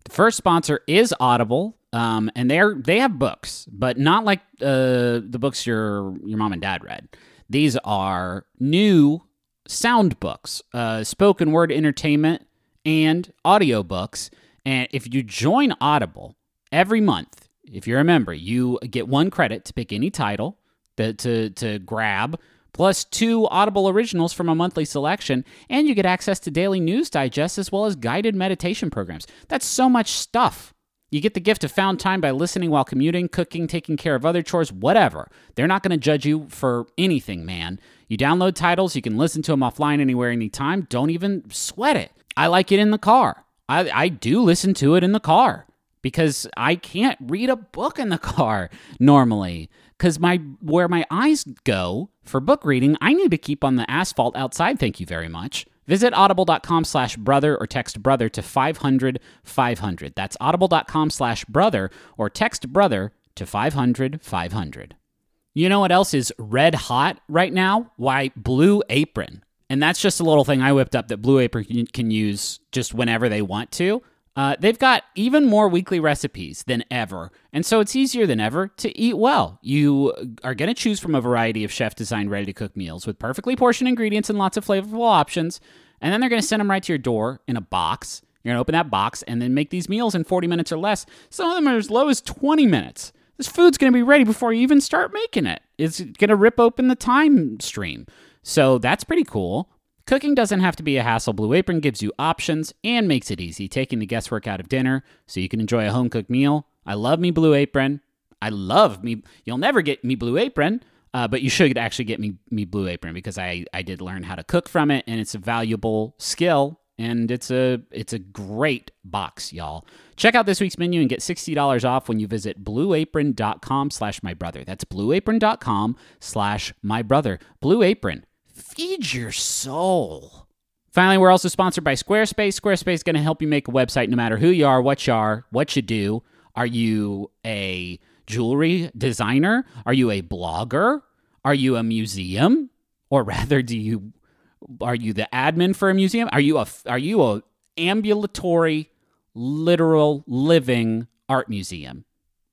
the first sponsor is Audible, um, and they're they have books, but not like uh, the books your your mom and dad read. These are new sound books, uh, spoken word entertainment, and audiobooks. And if you join Audible every month, if you're a member, you get one credit to pick any title that to to grab, plus two Audible originals from a monthly selection, and you get access to daily news digests as well as guided meditation programs. That's so much stuff. You get the gift of found time by listening while commuting, cooking, taking care of other chores, whatever. They're not going to judge you for anything, man. You download titles, you can listen to them offline anywhere, anytime. Don't even sweat it. I like it in the car. I, I do listen to it in the car because I can't read a book in the car normally. Because my where my eyes go for book reading, I need to keep on the asphalt outside. Thank you very much. Visit audible.com slash brother or text brother to 500 500. That's audible.com slash brother or text brother to 500 500. You know what else is red hot right now? Why, Blue Apron. And that's just a little thing I whipped up that Blue Apron can, can use just whenever they want to. Uh, they've got even more weekly recipes than ever, and so it's easier than ever to eat well. You are going to choose from a variety of chef designed ready to cook meals with perfectly portioned ingredients and lots of flavorful options, and then they're going to send them right to your door in a box. You're going to open that box and then make these meals in 40 minutes or less. Some of them are as low as 20 minutes. This food's going to be ready before you even start making it. It's going to rip open the time stream. So that's pretty cool. Cooking doesn't have to be a hassle. Blue Apron gives you options and makes it easy, taking the guesswork out of dinner so you can enjoy a home cooked meal. I love me Blue Apron. I love me. You'll never get me Blue Apron, uh, but you should actually get me me Blue Apron because I I did learn how to cook from it, and it's a valuable skill, and it's a it's a great box, y'all. Check out this week's menu and get sixty dollars off when you visit BlueApron.com slash my brother. That's BlueApron.com slash my brother. Blue Apron feed your soul. Finally, we're also sponsored by Squarespace. Squarespace is going to help you make a website no matter who you are, what you are, what you do. Are you a jewelry designer? Are you a blogger? Are you a museum? Or rather, do you are you the admin for a museum? Are you a are you a ambulatory, literal, living art museum?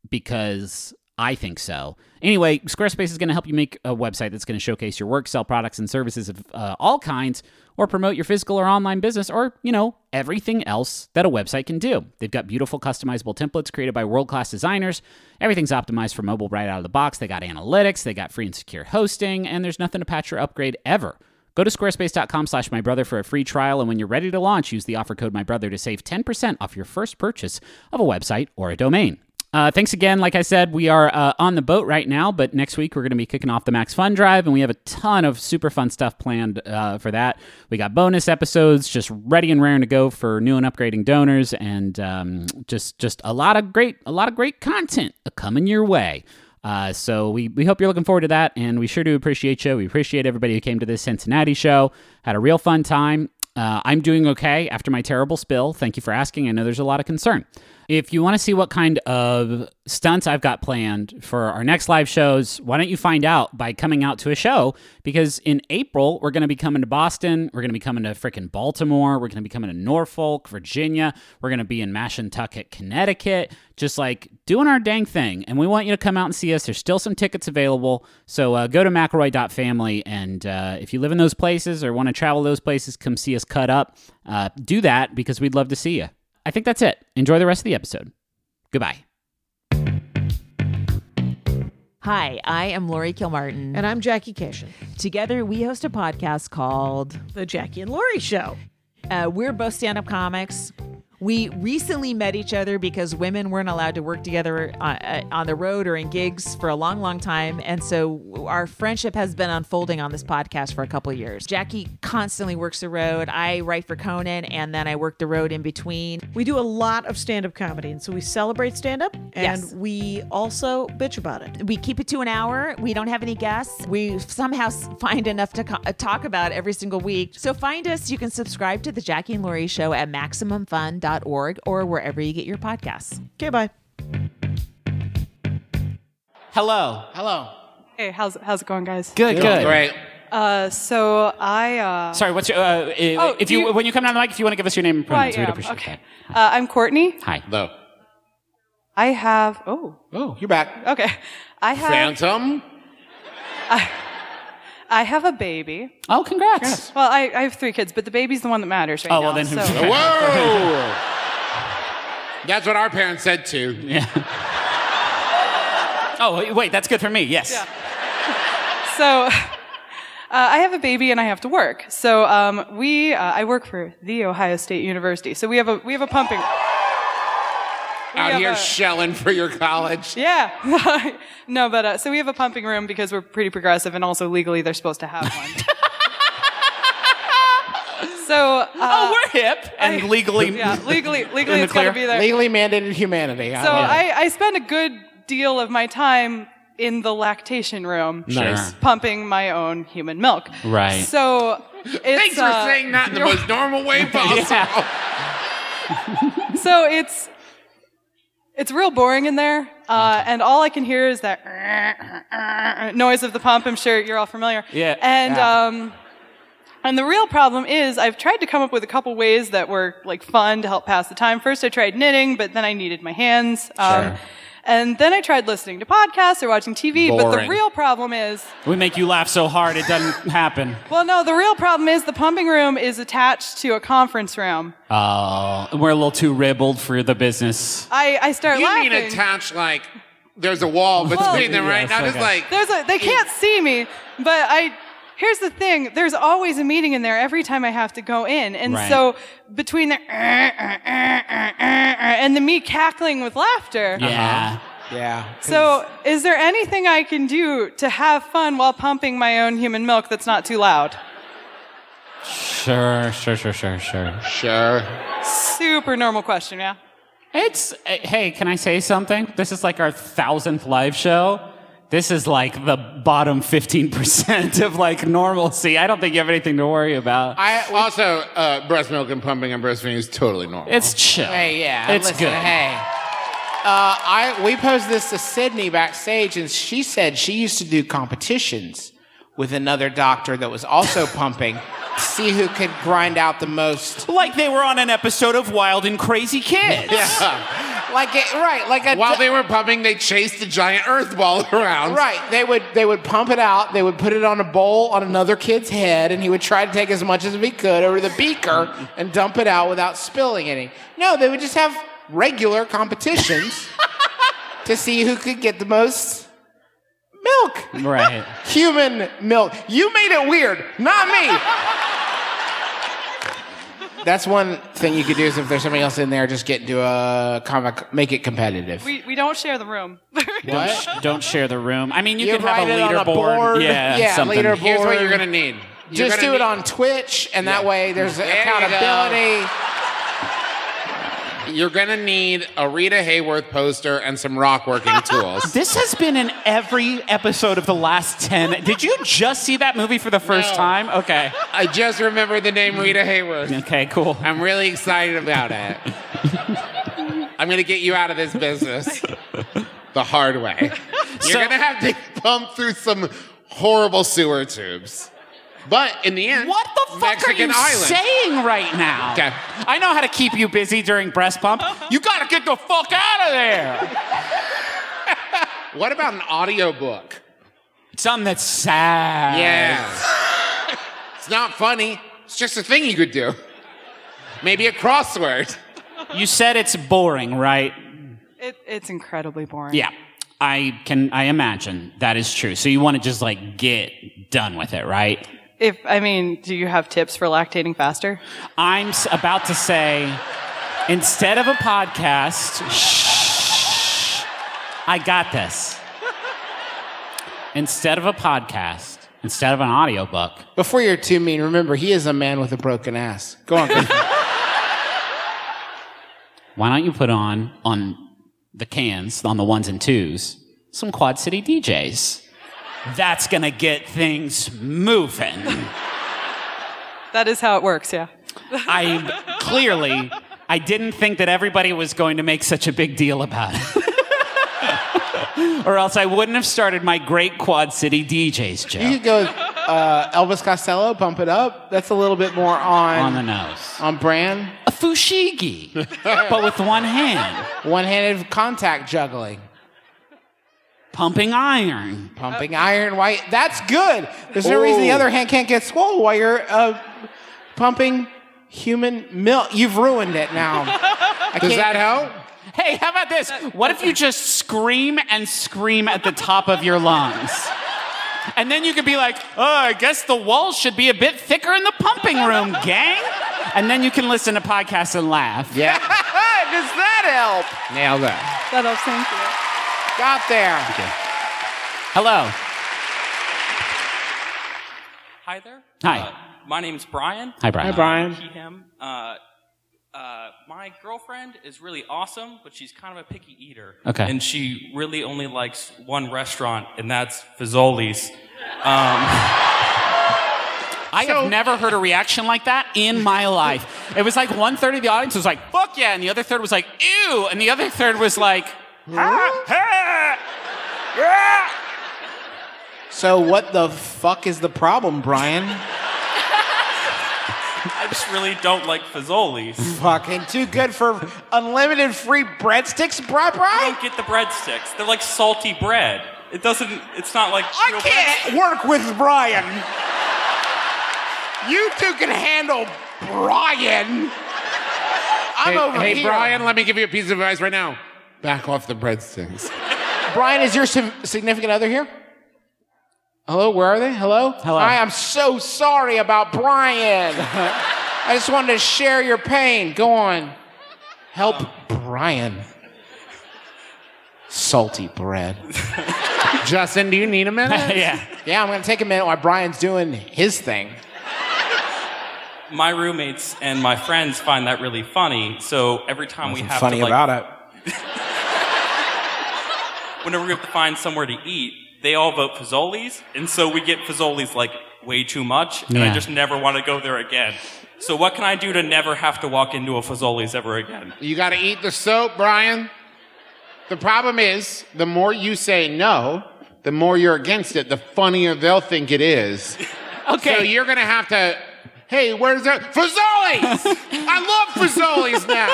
Because I think so. Anyway, Squarespace is going to help you make a website that's going to showcase your work, sell products and services of uh, all kinds, or promote your physical or online business, or, you know, everything else that a website can do. They've got beautiful customizable templates created by world class designers. Everything's optimized for mobile right out of the box. They got analytics, they got free and secure hosting, and there's nothing to patch or upgrade ever. Go to squarespace.com slash mybrother for a free trial, and when you're ready to launch, use the offer code mybrother to save 10% off your first purchase of a website or a domain. Uh, thanks again. Like I said, we are uh, on the boat right now, but next week we're going to be kicking off the Max Fun Drive, and we have a ton of super fun stuff planned uh, for that. We got bonus episodes just ready and raring to go for new and upgrading donors, and um, just just a lot of great a lot of great content coming your way. Uh, so we, we hope you're looking forward to that, and we sure do appreciate you. We appreciate everybody who came to this Cincinnati show. Had a real fun time. Uh, I'm doing okay after my terrible spill. Thank you for asking. I know there's a lot of concern. If you want to see what kind of stunts I've got planned for our next live shows, why don't you find out by coming out to a show? Because in April, we're going to be coming to Boston. We're going to be coming to frickin' Baltimore. We're going to be coming to Norfolk, Virginia. We're going to be in Mashantucket, Connecticut, just like doing our dang thing. And we want you to come out and see us. There's still some tickets available. So uh, go to McElroy.family. And uh, if you live in those places or want to travel those places, come see us cut up. Uh, do that because we'd love to see you. I think that's it. Enjoy the rest of the episode. Goodbye. Hi, I am Laurie Kilmartin. And I'm Jackie Kashian. Together, we host a podcast called The Jackie and Laurie Show. uh, We're Both Stand Up Comics. We recently met each other because women weren't allowed to work together uh, uh, on the road or in gigs for a long, long time. And so our friendship has been unfolding on this podcast for a couple of years. Jackie constantly works the road. I write for Conan, and then I work the road in between. We do a lot of stand up comedy, and so we celebrate stand up and Yes. we also bitch about it. We keep it to an hour. We don't have any guests. We somehow find enough to co- uh, talk about every single week. So find us. You can subscribe to the Jackie and Laurie Show at MaximumFun.org or wherever you get your podcasts. Okay, bye. Hello. Hello. Hey, how's how's it going, guys? Good, good. Great. Uh, so I uh, Sorry, what's your, uh, uh, if you, you- when you come down the mic, if you want to give us your name and pronouns, we'd am. appreciate Okay, that. uh, I'm Courtney. Hi. Though. I have oh Oh, you're back. okay. I have Phantom? I have a baby. Oh, congrats. Well, I, I have three kids, but the baby's the one that matters right Oh, now. well, then who- so- Whoa! That's what our parents said too. Yeah. oh, wait, that's good for me. Yes. Yeah. so uh, I have a baby and I have to work. So um, we uh, I work for the Ohio State University. So we have a we have a pumping. Out here a- shelling for your college. Yeah. no, but uh, so we have a pumping room because we're pretty progressive and also legally they're supposed to have one. so uh, Oh, we're hip and I- legally. yeah, legally legally it's got to be there. Legally mandated humanity. So I, I spend a good deal of my time in the lactation room, Nice. pumping my own human milk. Right. So it's, Thanks for uh, saying that in the most normal way possible. So it's it's real boring in there, uh, and all I can hear is that noise of the pump. I'm sure you're all familiar. Yeah. And Yeah. um, and the real problem is I've tried to come up with a couple ways that were like fun to help pass the time. First, I tried knitting, but then I needed my hands. Um, Sure. And then I tried listening to podcasts or watching TV. But the real problem is, We make you laugh so hard it doesn't happen. well, no, the real problem is the pumping room is attached to a conference room. Oh, we're a little too ribbled for the business. I, I start you laughing. mean attached like there's a wall between them, right? Yes, Not just okay. like There's a, they can't see me, but I. Here's the thing. There's always a meeting in there every time I have to go in, and Right. so between the uh, uh, uh, and the me cackling with laughter. Uh-huh. Yeah. yeah. So, is there anything I can do to have fun while pumping my own human milk that's not too loud? Sure, sure, sure, sure, sure. sure. Super normal question, yeah. It's, uh, hey, can I say something? This is like our thousandth live show. This is like the bottom 15% of like normalcy. I don't think you have anything to worry about. I, Also, uh, breast milk and pumping and breastfeeding is totally normal. It's chill. Hey, yeah. It's listen, good. Hey. Uh, I we posed this to Sydney backstage, and she said she used to do competitions with another doctor that was also pumping to see who could grind out the most. Like they were on an episode of Wild and Crazy Kids. yeah. Like it, right, like a While they were pumping, they chased the giant earth ball around. Right. They would they would pump it out. They would put it on a bowl on another kid's head, and he would try to take as much as he could over the beaker and dump it out without spilling any. No, they would just have regular competitions to see who could get the most milk. Right. Human milk. You made it weird, not me. That's one thing you could do is if there's somebody else in there, just get into a comic, make it competitive. We, we don't share the room. Don't, sh- don't share the room. I mean, you, You could have write a it on a leaderboard. board. Yeah, Yeah, something. leaderboard. Here's what you're gonna need. You're Just gonna do it need- on Twitch, and that way there's There you go. accountability. You're gonna need a Rita Hayworth poster and some rock working tools. This has been in every episode of the last 10. Did you just see that movie for the first No. time? Okay. I just remember the name Rita Hayworth. Okay, cool. I'm really excited about it. I'm gonna get you out of this business the hard way. You're So- gonna have to pump through some horrible sewer tubes. But in the end, What the fuck Mexican are you island. saying right now? Okay. I know how to keep you busy during breast pump. You gotta get the fuck out of there. What about an audiobook? Something that's sad. Yeah. it's not funny. It's just a thing you could do. Maybe a crossword. You said it's boring, right? it, it's incredibly boring. Yeah. I can I imagine that is true. So you want to just like get done with it, right? If I mean, do you have tips for lactating faster? I'm s- about to say instead of a podcast, shh, I got this. Instead of a podcast, instead of an audiobook, Before you're too mean, remember he is a man with a broken ass. Go on. Griffin. why don't you put on on the cans, on the ones and twos, some Quad City DJs? That's gonna get things moving. That is how it works, yeah. I clearly I didn't think that everybody was going to make such a big deal about it. or else I wouldn't have started my great Quad City DJs you could go with, uh, Elvis Costello, pump it up. That's a little bit more on on the nose. on brand. A fushigi, but with one hand, One-handed contact juggling, pumping iron. pumping iron white. That's good. There's no reason the Ooh. other hand can't get swole while you're uh, pumping human milk. You've ruined it now. I Does can't- that help? Hey, how about this? What if you just scream and scream at the top of your lungs? And then you could be like, oh, I guess the walls should be a bit thicker in the pumping room, gang. And then you can listen to podcasts and laugh. Yeah. Does that help? Nailed that. That helps, thank you. Got there. Hello. Hi there. Hi. Uh, my name's Brian. Hi, Brian. Hi, Brian. He, him. Uh, uh, my girlfriend is really awesome, but she's kind of a picky eater. Okay. And she really only likes one restaurant, and that's Fazoli's. Um, I have never heard a reaction like that in my life. It was like one third of the audience was like, fuck yeah, and the other third was like, ew, and the other third was like. So what the fuck is the problem, Brian? I just really don't like Fazoli's. Fucking too good for unlimited free breadsticks, Bri I Bri? don't get the breadsticks. They're like salty bread. It doesn't. It's not like. I real can't work with Brian. You two can handle Brian. I'm Hey, over hey here. Brian, let me give you a piece of advice right now. Back off the breadsticks. Brian, is your sig- significant other here? Hello, where are they? Hello? Hello. Hi, I'm so sorry about Brian. I just wanted to share your pain. Go on. Help uh. Brian. Salty bread. Justin, do you need a minute? yeah. Yeah, I'm going to take a minute while Brian's doing his thing. My roommates and my friends find that really funny. So every time we have funny to like, funny about it. whenever we have to find somewhere to eat, they all vote Fazoli's, and so we get Fazoli's like way too much, and Yeah. I just never want to go there again. So what can I do to never have to walk into a Fazoli's ever again? You got to eat the soap, Brian. The problem is, the more you say no, the more you're against it, the funnier they'll think it is. Okay. So you're going to have to Hey, where's that? Fazoli's! I love Fazoli's now.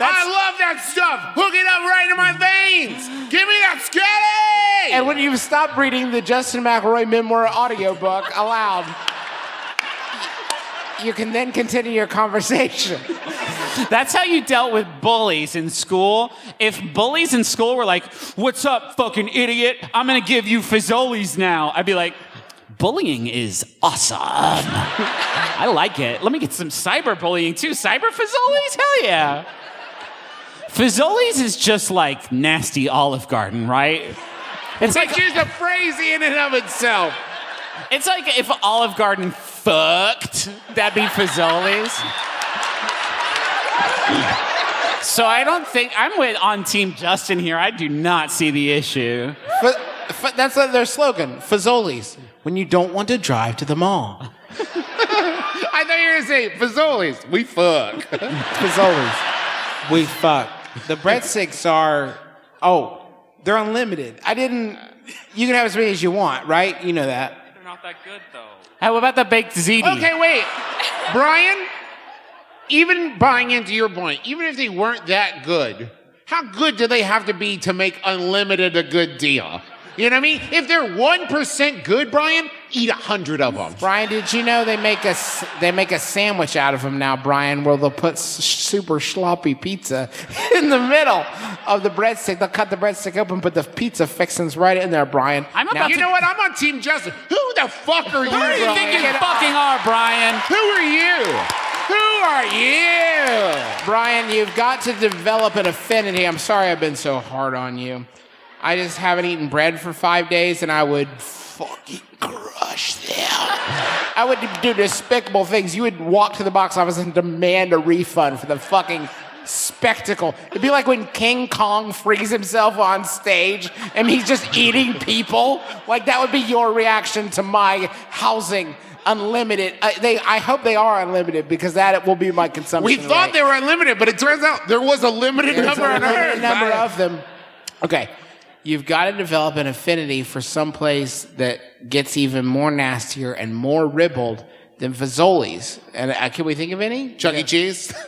I love that stuff. Hook it up right in my veins. Give me that sketty! And when you've stopped reading the Justin McElroy memoir audiobook aloud, you can then continue your conversation. That's how you dealt with bullies in school. If bullies in school were like, What's up, fucking idiot? I'm gonna give you Fazoli's now. I'd be like, Bullying is awesome. I like it. Let me get some cyberbullying too. Cyber Fazoli's? Hell yeah. Fazoli's is just like nasty Olive Garden, right? It's like Which is a phrase in and of itself. it's like if Olive Garden fucked, that'd be Fazoli's. So I don't think I'm with on Team Justin here. I do not see the issue. F- f- that's their slogan, Fazoli's, when you don't want to drive to the mall. I thought you were gonna say Fazoli's. We fuck. Fazoli's. We fuck. The breadsticks are, oh, they're unlimited. I didn't, you can have as many as you want, right? You know that. They're not that good though. Hey, about the baked ziti? Okay, wait. Brian, even buying into your point, even if they weren't that good, how good do they have to be to make unlimited a good deal? You know what I mean? If they're 1% good, Brian, eat a hundred of them. Brian, did you know they make a s- they make a sandwich out of them now, Brian, where they'll put super sloppy pizza in the middle of the breadstick. They'll cut the breadstick open, put the pizza fixings right in there, Brian. I'm Now- about You to. know what? I'm on Team Justin. Who the fuck are you, Who do you think you fucking are, Brian? Who are you? Who are you? Brian, you've got to develop an affinity. I'm sorry I've been so hard on you. I just haven't eaten bread for five days, and I would fucking crush them. I would do despicable things. You would walk to the box office and demand a refund for the fucking spectacle. It'd be like when King Kong frees himself on stage and he's just eating people. Like that would be your reaction to my housing unlimited. Uh, they, I hope they are unlimited because that will be my consumption. We thought rate. they were unlimited, but it turns out there was a limited There's number a on limited Earth. number of them. Okay. You've got to develop an affinity for some place that gets even more nastier and more ribald than Fazoli's. And uh, can we think of any? Chuck E. Cheese.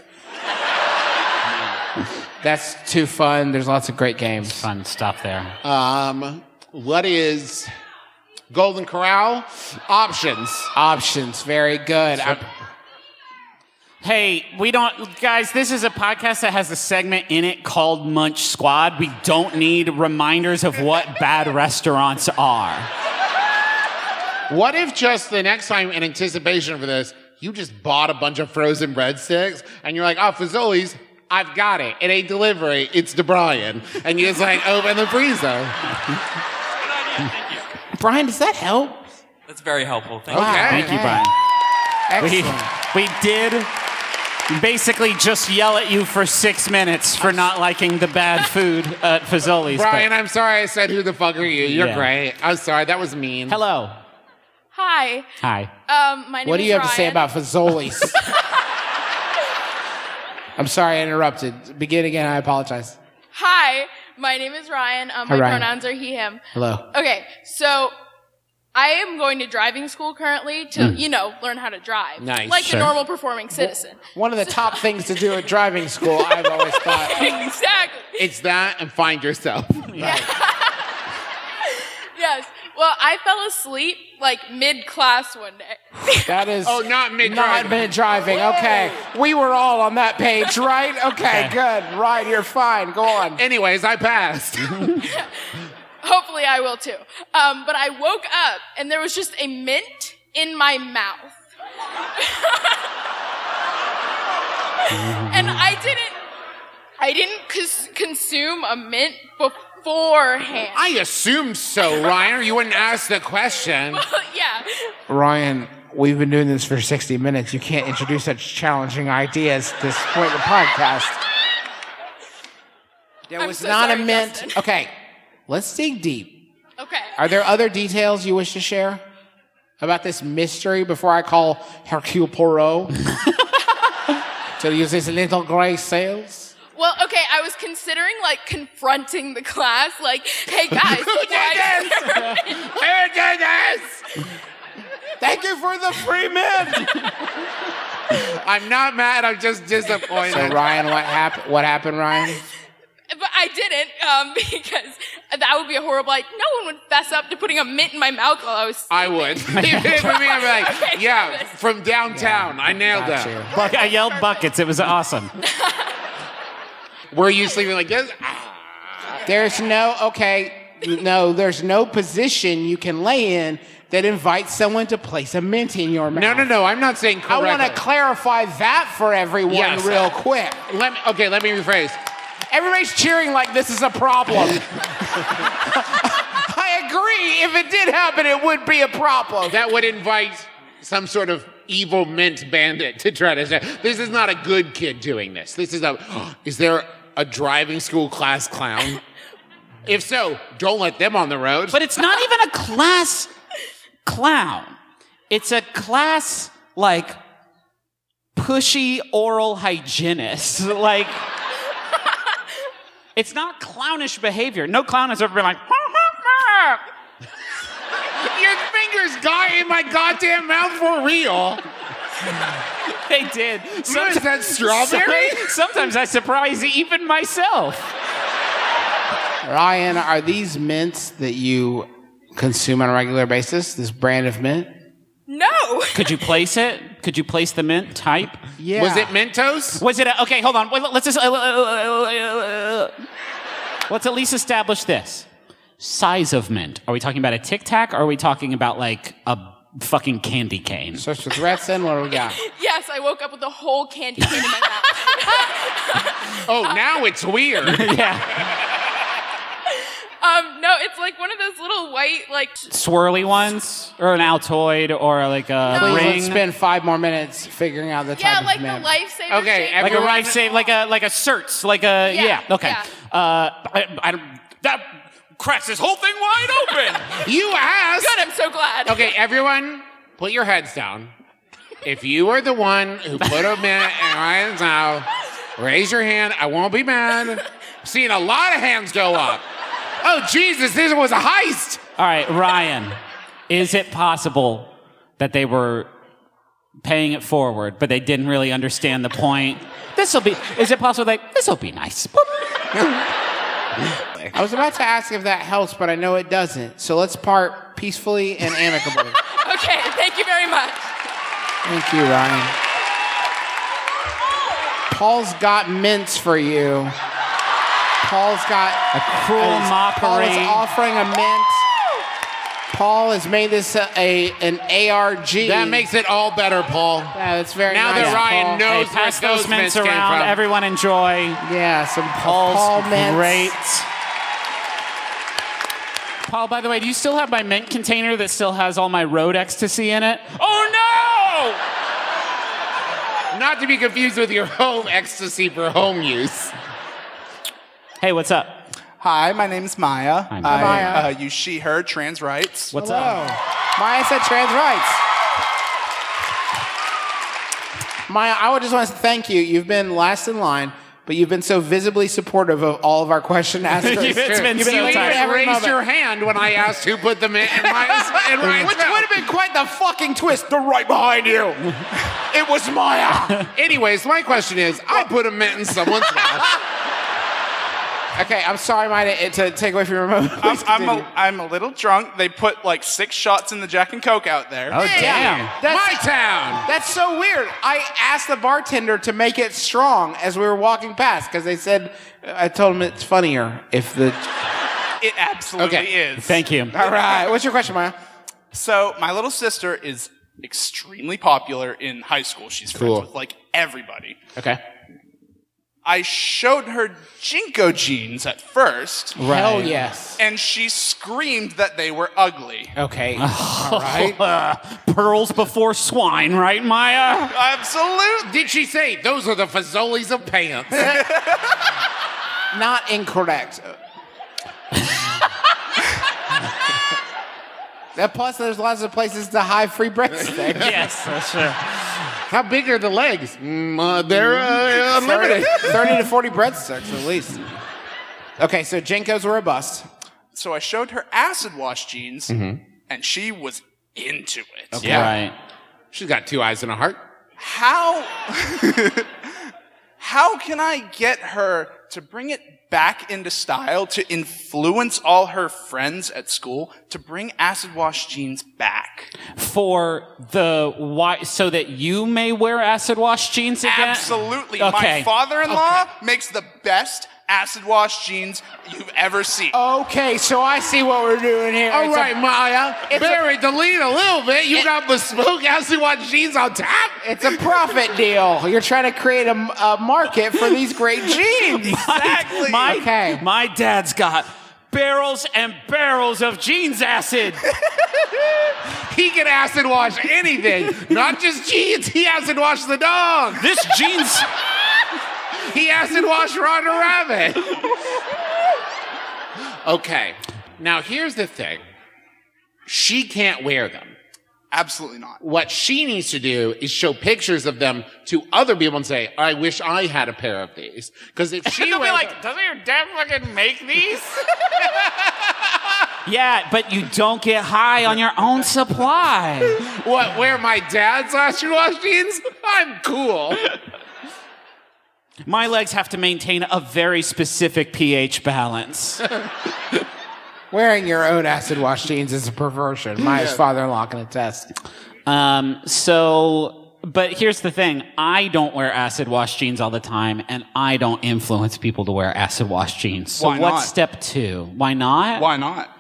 That's too fun. There's lots of great games. Fun stuff there. Um, what is Golden Corral? Options. Options. Very good. I'm- Hey, we don't, guys, this is a podcast that has a segment in it called Munch Squad. We don't need reminders of what bad restaurants are. What if just the next time, in anticipation for this, you just bought a bunch of frozen breadsticks and you're like, oh, Fazoli's, I've got it. It ain't delivery, it's DeBrian. And you just like open the freezer. Good idea. Thank you. Brian, does that help? That's very helpful. Thank Wow. you. Okay. Thank you, Brian. We, we did basically just yell at you for six minutes for not liking the bad food at Fazoli's. but- Brian, I'm sorry I said who the fuck are you? You're Yeah. great. I'm sorry, that was mean. Hello. Hi. Hi. Um, my name What do is you have to say Ryan. about Fazoli's? I'm sorry I interrupted. Begin again. I apologize. Hi, my name is Ryan. Um, Hi, my Ryan. pronouns are he, him. Hello. Okay, so I am going to driving school currently to, mm. you know, learn how to drive. Nice, Like sure. a normal performing citizen. One of the top things to do at driving school, I've always thought. exactly. It's that and find yourself. Yes. Well, I fell asleep like mid class one day. That is Oh, not mid not mid driving. Okay, we were all on that page, right? Okay, good. Right, you're fine. Go on. Anyways, I passed. Hopefully, I will too. Um, but I woke up and there was just a mint in my mouth. and I didn't, I didn't cons- consume a mint beforehand. I assumed so, Ryan, you wouldn't ask the question. Well, yeah. Ryan, we've been doing this for 60 minutes. You can't introduce such challenging ideas at this point in the podcast. There I'm was so not sorry, a mint. Justin. Okay, let's dig deep. Okay. Are there other details you wish to share about this mystery before I call Hercule Poirot to use his little gray sails? Well, okay, I was considering like confronting the class, like, hey guys, why is there a mint? Who did this? Thank you for the free mint. I'm not mad. I'm just disappointed. So Ryan, what happened? What happened, Ryan? But I didn't um, because that would be a horrible. Like, no one would fess up to putting a mint in my mouth while I was. I would. For me, I'd be like, Okay, yeah, Travis. from downtown. I nailed Got that. you. Buck, I yelled buckets. It was awesome. Were you sleeping like this? There's no okay. No, there's no position you can lay in that invites someone to place a mint in your mouth. No, no, no. I'm not saying I want to clarify that for everyone Yes. real quick. Let me, okay, let me rephrase. Everybody's cheering like this is a problem. I agree. If it did happen, it would be a problem. That would invite some sort of evil mint bandit to try to say, this is not a good kid doing this. This is a, is there a driving school class clown? If so, don't let them on the road. But it's not even a class clown. It's a class like pushy oral hygienist. Like it's not clownish behavior. No clown has ever been like your fingers got in my goddamn mouth for real. they did. What is that, strawberry? Sometimes I surprise even myself. Ryan, are these mints that you consume on a regular basis? This brand of mint? No. Could you place it? Could you place the mint type? Yeah. Was it Mentos? Was it a, okay? Hold on. Wait, let's just uh, uh, uh, uh, let's at least establish this size of mint. Are we talking about a Tic Tac? Or are we talking about like a fucking candy cane? Search with Retson. What do we got? Yes, I woke up with a whole candy cane in my mouth. Oh, now it's weird. yeah, Um, no, it's like one of those little white, like. swirly ones, or an Altoid, or like a Please ring, let's spend five more minutes figuring out the type Yeah, of like mint. the lifesaver. Okay, shape. like a everyone- right like a like a certs, like a yeah. Yeah, okay. yeah. Uh, I, I don't- that cracks this whole thing wide open. you asked. Good, I'm so glad. Okay, everyone, put your heads down. If you are the one who put a mint in Ryan's mouth, raise your hand. I won't be mad. Seeing a lot of hands go up. Oh, Jesus, this was a heist. All right, Ryan, is it possible that they were paying it forward, but they didn't really understand the point? This will be. Is it possible? Like this will be nice. I was about to ask if that helps, but I know it doesn't. So let's part peacefully and amicably. Okay, thank you very much. Thank you, Ryan. Paul's got mints for you. Paul's got A cruel is- Paul is offering a mint. Paul has made this a, a an ARG. That makes it all better, Paul. yeah, that's very Now nice. that Ryan Paul. knows Hey, pass where those those mints mints came around. from. Everyone enjoy. Yeah, some Paul's Paul mints. great. Paul, by the way, do you still have my mint container that still has all my road ecstasy in it? Oh no! Not to be confused with your home ecstasy for home use. Hey, what's up? Hi, my name's Maya. Hi, I Maya. Maya. Uh, use she, her, trans rights. What's Hello. up? Maya said trans rights. Maya, I would just want to thank you. You've been last in line, but you've been so visibly supportive of all of our question askers. It's been You've so been You tight. even every raised moment. your hand when I asked who put the mint in Ryan's, in Ryan's Which would have been quite the fucking twist. They're right behind you. it was Maya. Anyways, my question is, I put a mint in someone's mouth. Okay, I'm sorry, Maya, to, to take away from your remote. I'm, I'm, a, I'm a little drunk. They put like six shots in the Jack and Coke out there. Oh damn! That's, My town. That's so weird. I asked the bartender to make it strong as we were walking past because they said I told him it's funnier if the. It absolutely Okay. is. Thank you. All right. What's your question, Maya? So my little sister is extremely popular in high school. She's friends Cool. with like everybody. Okay. I showed her JNCO jeans at first, Right. Hell yes. and she screamed that they were ugly. Okay. All right. Uh, pearls before swine, right, Maya? Absolutely. Did she say those are the Fazoli's of pants? Not incorrect. That plus, there's lots of places to hide free breadsticks. yes, that's true. How big are the legs? Mm, uh, they're uh, 30, unlimited. 30 to 40 breadsticks at least. Okay, so JNCOs were a bust. So I showed her acid wash jeans, Mm-hmm. and she was into it. Okay. Right. She's got two eyes and a heart. How how can I get her to bring it back into style to influence all her friends at school to bring acid wash jeans back? For the why, so that you may wear acid wash jeans again. Absolutely. Okay. My father-in-law makes the best acid wash jeans you've ever seen. Okay, so I see what we're doing here. All It's a- Maya. it's a- Barry, delete a little bit. You got bespoke acid wash jeans on top. It's a profit deal. You're trying to create a, a market for these great jeans. Exactly. My, Okay. my dad's got barrels and barrels of jeans acid. He can acid wash anything, not just jeans. He acid wash the dog. This jeans. He acid wash Ronda Rabbit. okay, now here's the thing. She can't wear them. Absolutely not. What she needs to do is show pictures of them to other people and say, "I wish I had a pair of these." Because if she They'll be wears like, them- doesn't your dad fucking make these? yeah, but you don't get high on your own supply. what wear my dad's acid wash jeans? I'm cool. My legs have to maintain a very specific pH balance. Wearing your own acid wash jeans is a perversion. Maya's father-in-law can attest. Um, so, but here's the thing I don't wear acid wash jeans all the time, and I don't influence people to wear acid wash jeans. So, Why what's not? step two? Why not? Why not?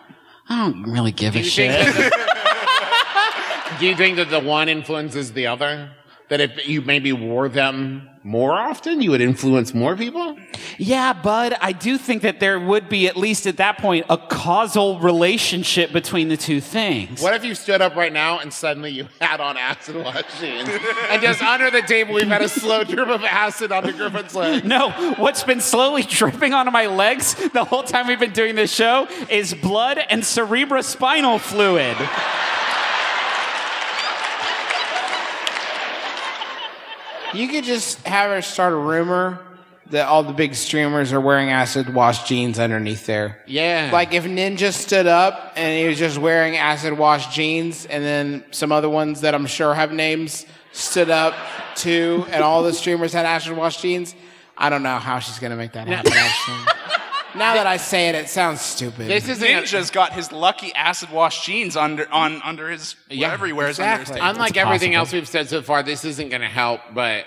I don't really give a shit. Do you think that the one influences the other? That if you maybe wore them more often, you would influence more people? Yeah, bud, I do think that there would be, at least at that point, a causal relationship between the two things. What if you stood up right now and suddenly you had on acid wash jeans? and just under the table, we've had a slow drip of acid onto Griffin's leg. No, what's been slowly dripping onto my legs the whole time we've been doing this show is blood and cerebrospinal fluid. You could just have her start a rumor that all the big streamers are wearing acid wash jeans underneath there. Yeah. Like if Ninja stood up and he was just wearing acid wash jeans, and then some other ones that I'm sure have names stood up too, and all the streamers had acid wash jeans. I don't know how she's gonna make that happen. actually. now that I say it, it sounds stupid. This isn't a- Ninja's got his lucky acid wash jeans under on under his whatever he wears under his exactly. table. Unlike everything else we've said so far, this isn't going to help, but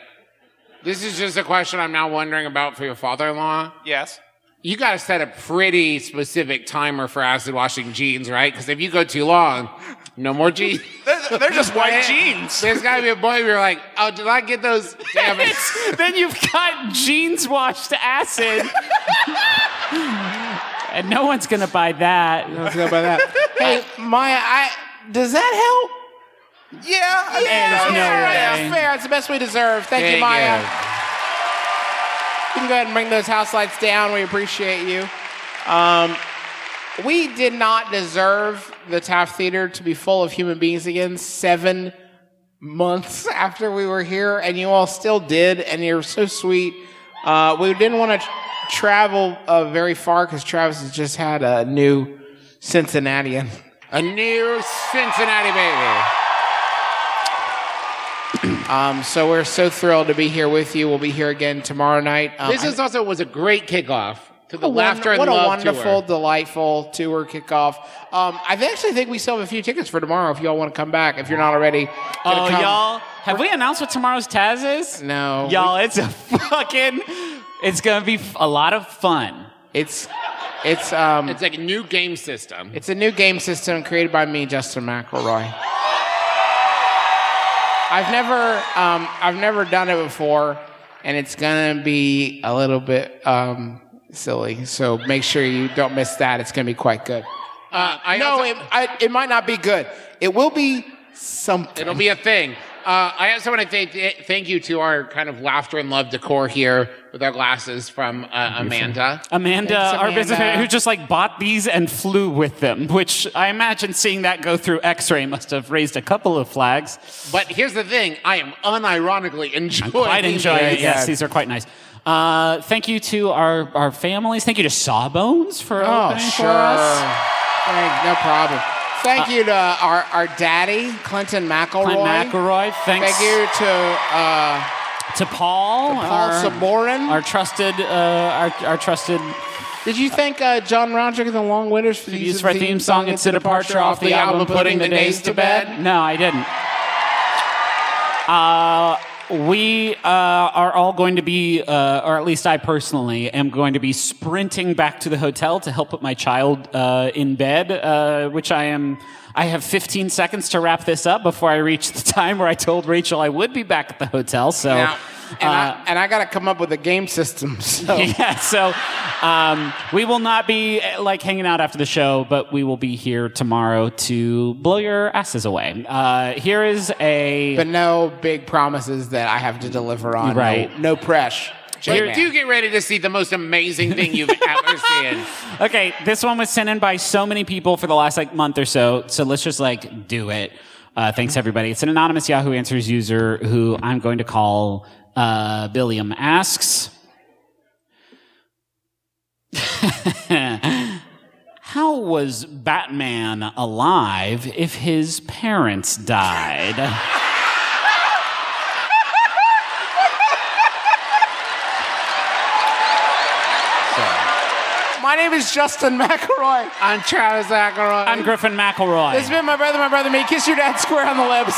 this is just a question I'm now wondering about for your father in law. Yes. You got to set a pretty specific timer for acid washing jeans, right? Because if you go too long, no more jeans. They're, they're just white jeans. There's got to be a point where you're like, oh, did I get those? Damn it. Then you've got jeans washed acid. and no one's going to buy that. Let's go by that. Hey, Maya, I does that help? Yeah. I mean, There's no yeah, way. that's fair. It's the best we deserve. Thank, you, Maya. you. You can go ahead and bring those house lights down. We appreciate you. Um, we did not deserve the Taft Theater to be full of human beings again seven months after we were here, and you all still did, and you're so sweet. Uh, we didn't want to travel uh, very far because Travis has just had a new Cincinnatian. A new Cincinnati baby. Um, so we're so thrilled to be here with you. We'll be here again tomorrow night. Um, This is also was a great kickoff to the a won- Laughter and what a wonderful, tour. delightful tour kickoff. Um, I actually think we still have a few tickets for tomorrow. If y'all want to come back, if you're not already. Oh, come. y'all. Have we announced what tomorrow's Taz is? No, Y'all, it's a fucking. It's going to be a lot of fun. It's it's um It's like a new game system. it's a new game system created by me, Justin McElroy. I've never um I've never done it before, and it's gonna be a little bit um silly. So make sure you don't miss that. It's gonna be quite good. Uh, I no, also- it, I, it might not be good. It will be something. It'll be a thing. Uh, I also want to thank thank you to our kind of laughter and love decor here with our glasses from uh, Amanda. Amanda, Thanks, our business manager, who just like bought these and flew with them, which I imagine seeing that go through X-ray must have raised a couple of flags. But here's the thing: I am unironically enjoying. I quite enjoying it. Yes, these are quite nice. Uh, thank you to our, our families. Thank you to Sawbones for Oh, opening sure. for us. Thanks, no problem. Thank you to our, our daddy, Clinton McElroy. Clint McElroy. Thanks. Thank you to uh, to Paul. to Paul our, Sabourin. our trusted, uh, our, our trusted. Did you thank uh, John Roderick and the Long Winters for the Use for our theme song. It's a departure off the album "Putting the Days to Bed." No, I didn't. We uh, are all going to be, uh, or at least I personally am going to be sprinting back to the hotel to help put my child uh, in bed, uh, which I am. I have 15 seconds to wrap this up before I reach the time where I told Rachel I would be back at the hotel. So. Now, and, uh, I, and I got to come up with a game system. So. yeah, so um, we will not be uh, like hanging out after the show, but we will be here tomorrow to blow your asses away. Uh, here is a. But no big promises that I have to deliver on. Right. No, no press. But do get ready to see the most amazing thing you've ever seen. Okay, this one was sent in by so many people for the last like month or so, so let's just like do it. Uh, thanks everybody. It's an anonymous Yahoo Answers user who I'm going to call uh, Billiam asks. How was Batman alive if his parents died? My name is Justin McElroy. I'm Travis McElroy. I'm Griffin McElroy. This has been my brother, my brother, me. Kiss your dad square on the lips.